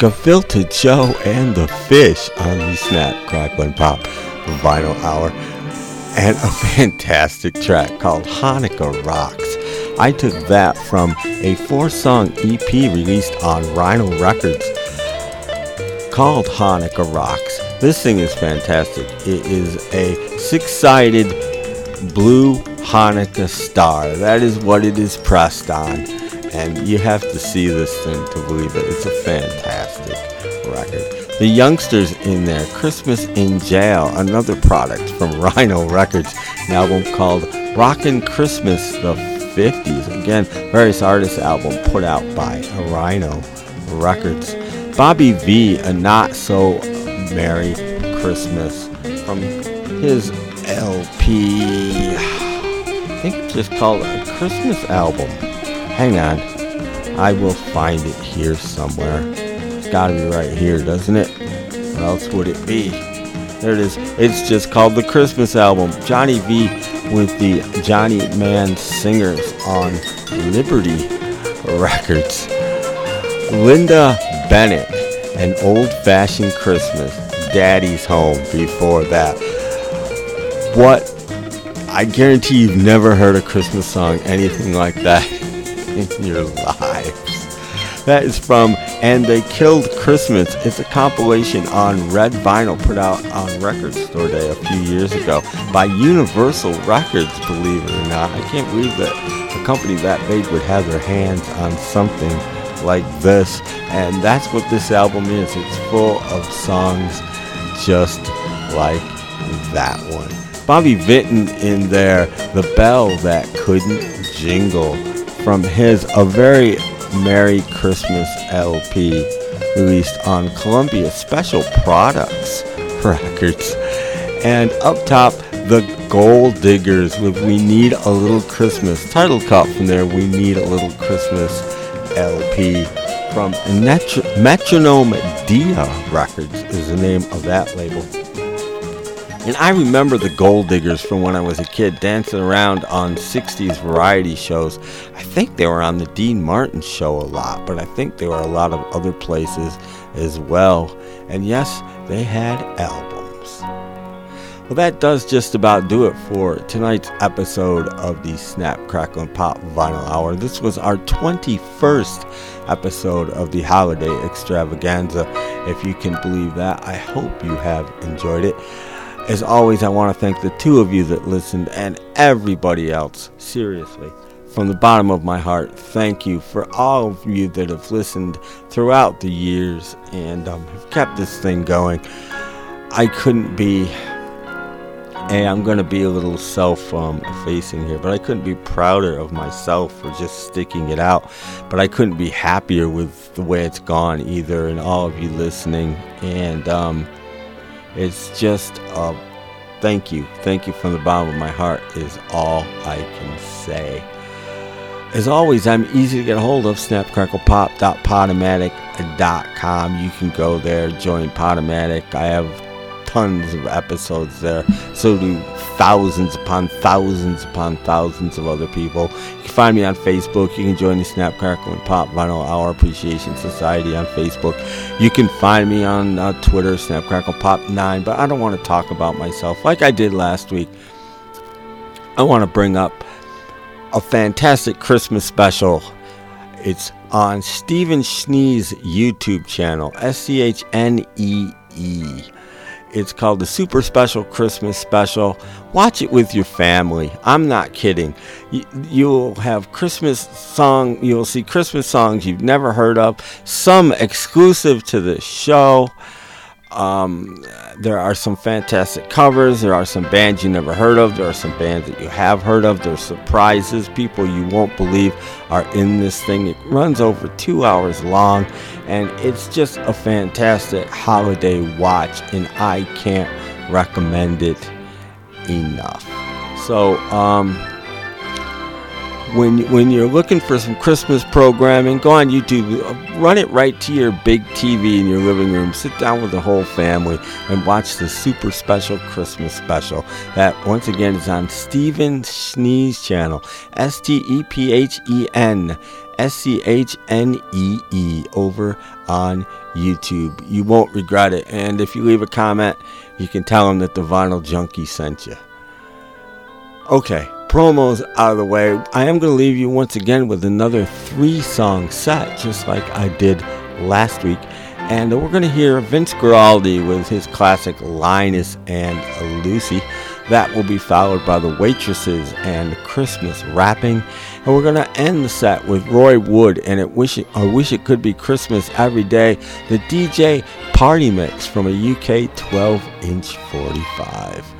Gefilte Joe and the Fish on the Snap, Crackle, and Pop Vinyl Hour. And a fantastic track called Hanukkah Rocks. I took that from a four song EP released on Rhino Records called Hanukkah Rocks. This thing is fantastic. It is a six sided blue Hanukkah star. That is what it is pressed on. And you have to see this thing to believe it. It's a fantastic record. The youngsters in there, Christmas in Jail, another product from Rhino Records, an album called Rockin' Christmas the 50s. Again, various artists album put out by Rhino Records. Bobby Vee, a not so merry Christmas from his LP. I think it's just called a Christmas album. Hang on. I will find it here somewhere. Gotta be right here, doesn't it? What else would it be? There it is. It's just called the Christmas album. Johnny V with the Johnny Mann Singers on Liberty Records. Linda Bennett, An Old Fashioned Christmas, Daddy's Home before that. What? I guarantee you've never heard a Christmas song anything like that in your lives. That is from And They Killed Christmas. It's a compilation on red vinyl put out on Record Store Day a few years ago by Universal Records, believe it or not. I can't believe that a company that big would have their hands on something like this. And that's what this album is. It's full of songs just like that one. Bobby Vinton in there, The Bell That Couldn't Jingle, from his A Very Merry Christmas LP, released on Columbia Special Products Records. And up top, The Golddiggers with We Need a Little Christmas. Title cut from there, We Need a Little Christmas LP from Metronome Dia Records is the name of that label. And I remember the Golddiggers from when I was a kid dancing around on 60s variety shows. I think they were on the Dean Martin show a lot, but I think they were a lot of other places as well. And yes, they had albums. Well, that does just about do it for tonight's episode of the Snap, Crackle, and Pop Vinyl Hour. This was our 21st episode of the Holiday Extravaganza. If you can believe that, I hope you have enjoyed it. As always, I want to thank the two of you that listened and everybody else. Seriously, from the bottom of my heart, thank you for all of you that have listened throughout the years and um, have kept this thing going. I couldn't be. Hey, I'm going to be a little self um, facing here, but I couldn't be prouder of myself for just sticking it out. But I couldn't be happier with the way it's gone either, and all of you listening. And, um, it's just a thank you. Thank you from the bottom of my heart is all I can say. As always, I'm easy to get a hold of. Snapcracklepop.podomatic.com. You can go there, join Podomatic. I have tons of episodes there. So do thousands upon thousands upon thousands of other people. You can find me on Facebook. You can join the Snap Crackle and Pop Vinyl Hour Appreciation Society on Facebook. You can find me on uh, Twitter, Snap Crackle Pop 9. But I don't want to talk about myself like I did last week. I want to bring up a fantastic Christmas special. It's on Stephen Schnee's YouTube channel, S C H N E E. It's called the Super Special Christmas Special. Watch it with your family. I'm not kidding. You, you'll have Christmas song. You'll see Christmas songs you've never heard of. Some exclusive to the show. Um, there are some fantastic covers. There are some bands you never heard of. There are some bands that you have heard of. There's surprises. People you won't believe are in this thing. It runs over two hours long, and it's just a fantastic holiday watch, and I can't recommend it enough. So, um, when when you're looking for some Christmas programming, go on YouTube, run it right to your big TV in your living room. Sit down with the whole family and watch the super special Christmas special. That once again is on Stephen Schnee's channel, S T E P H E N S C H N E E over on YouTube. You won't regret it. And if you leave a comment, you can tell them that the Vinyl Junkie sent you. Okay, promos out of the way. I am going to leave you once again with another three song set, just like I did last week. And we're going to hear Vince Guaraldi with his classic Linus and Lucy. That will be followed by the Waitresses and Christmas Wrapping. And we're going to end the set with Roy Wood and it wish it, I wish it could be Christmas every day. The DJ Party Mix from a UK 12 inch 45.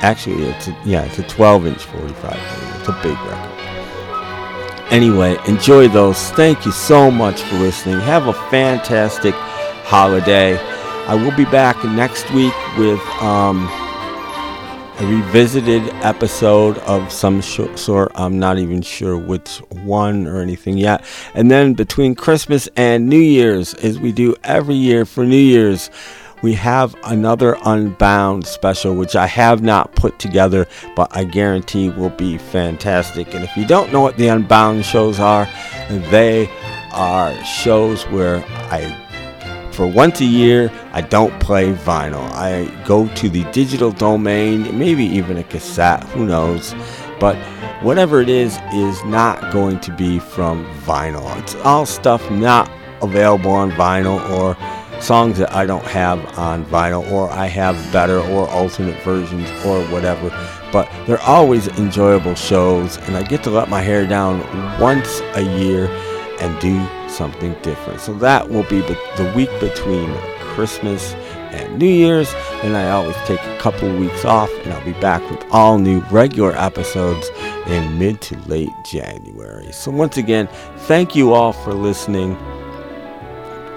Actually, it's a, yeah, it's a 12 inch 45. It's a big record. Anyway, enjoy those. Thank you so much for listening. Have a fantastic holiday. I will be back next week with um, a revisited episode of some sort. I'm not even sure which one or anything yet. And then between Christmas and New Year's, as we do every year for New Year's, we have another Unbound special, which I have not put together, but I guarantee will be fantastic. And if you don't know what the Unbound shows are, they are shows where I, for once a year, I don't play vinyl. I go to the digital domain, maybe even a cassette, who knows. But whatever it is, is not going to be from vinyl. It's all stuff not available on vinyl or songs that I don't have on vinyl or I have better or alternate versions or whatever. But they're always enjoyable shows and I get to let my hair down once a year and do something different. So that will be the week between Christmas and New Year's. And I always take a couple weeks off and I'll be back with all new regular episodes in mid to late January. So once again, thank you all for listening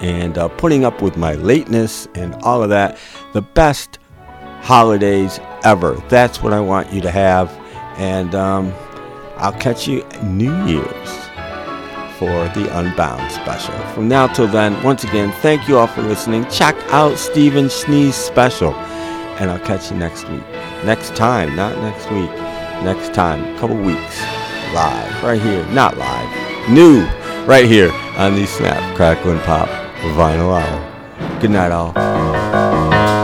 and uh, putting up with my lateness and all of that. The best holidays ever. That's what I want you to have. And um, I'll catch you New Year's for the Unbound special. From now till then, once again, thank you all for listening. Check out Stephen Schnee's special. And I'll catch you next week. Next time, not next week. Next time, a couple weeks. Live, right here. Not live. New, right here on the Snap, Crackle, and Pop Vinyl Hour. Good night, all.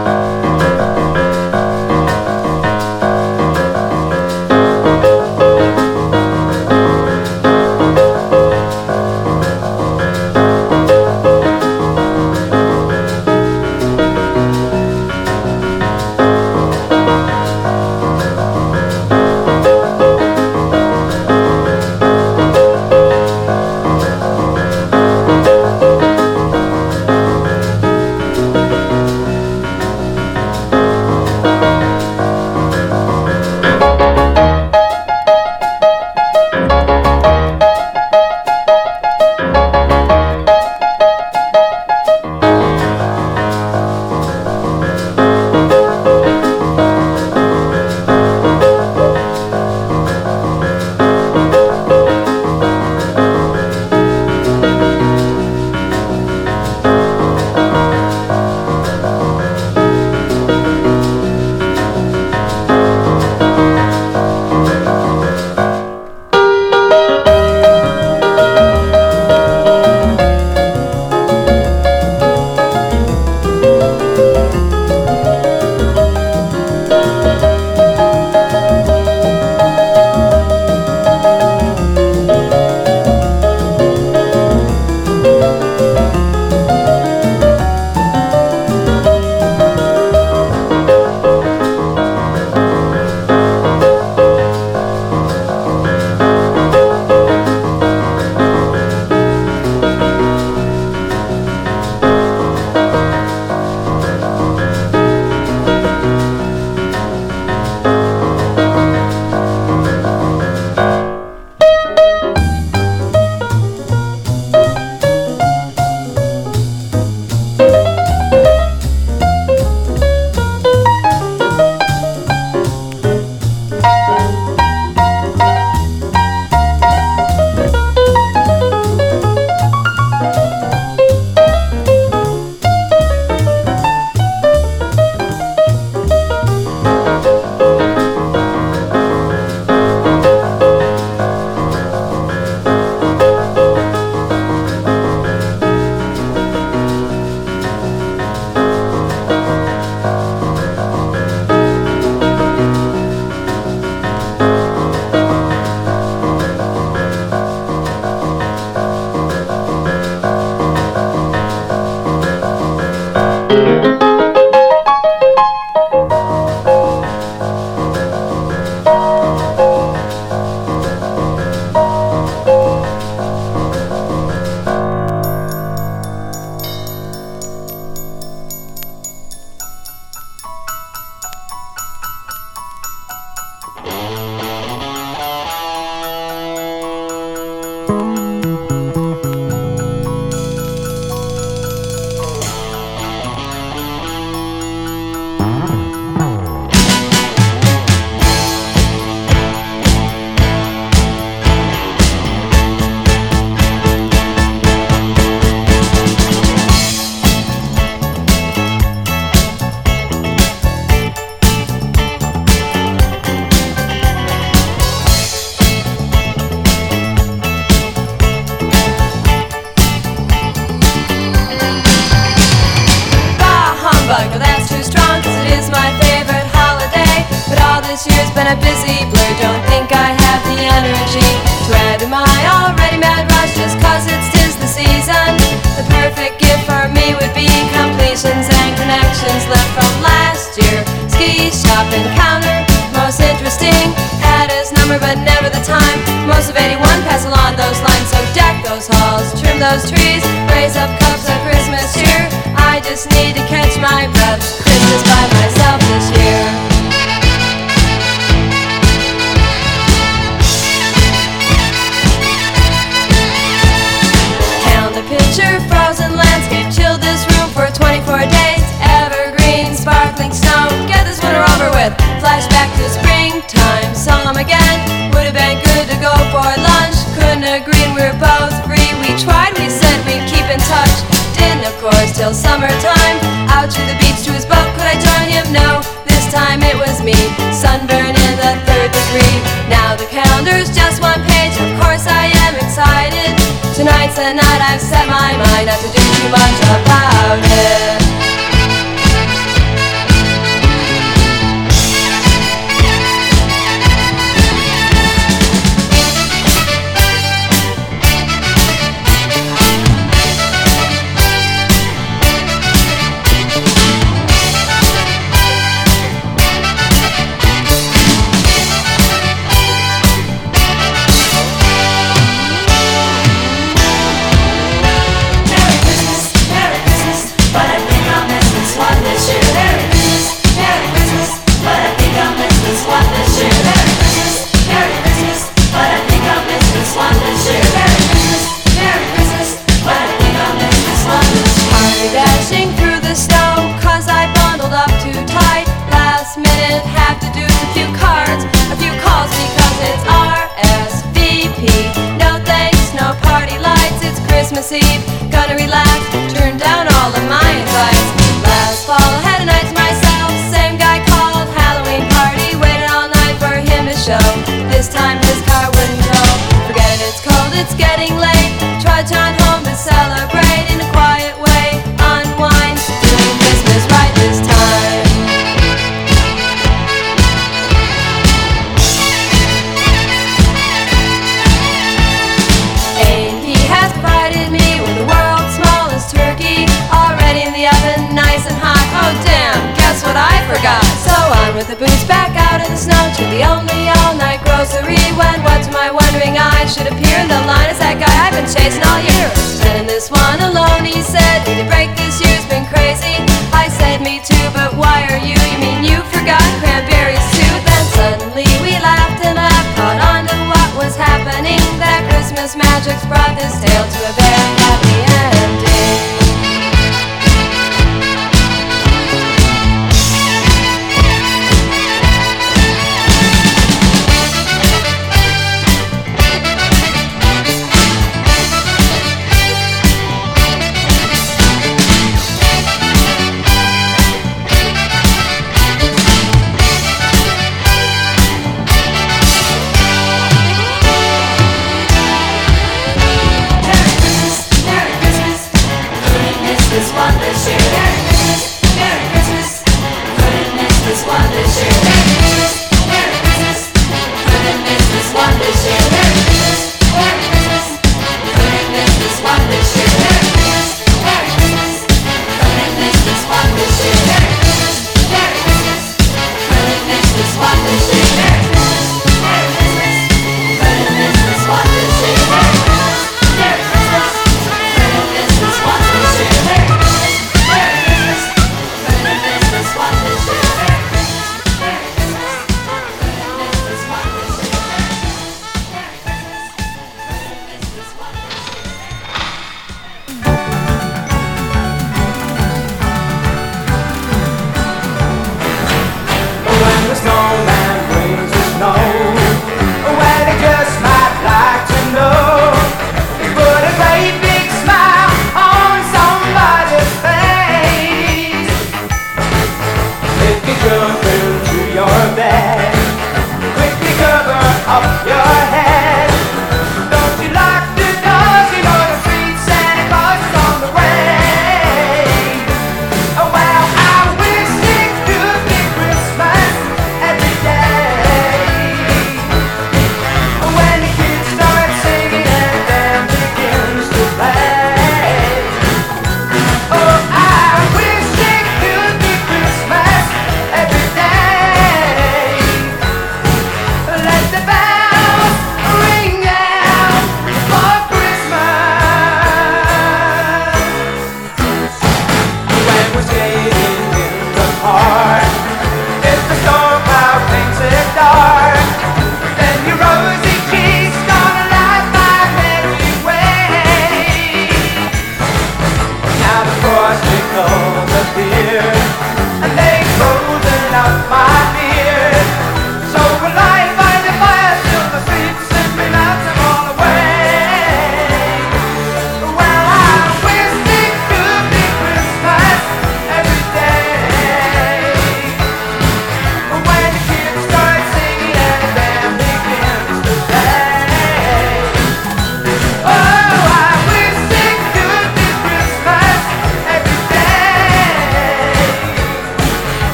the only all-night grocery When what to my wondering eyes should appear in the line. Is that guy I've been chasing all year. And this one alone, he said Need to break this year's been crazy. I said me too, but why are you? You mean you forgot cranberries too? Then suddenly we laughed and laughed, caught on to what was happening. That Christmas magic's brought this tale to a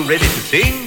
you ready to sing?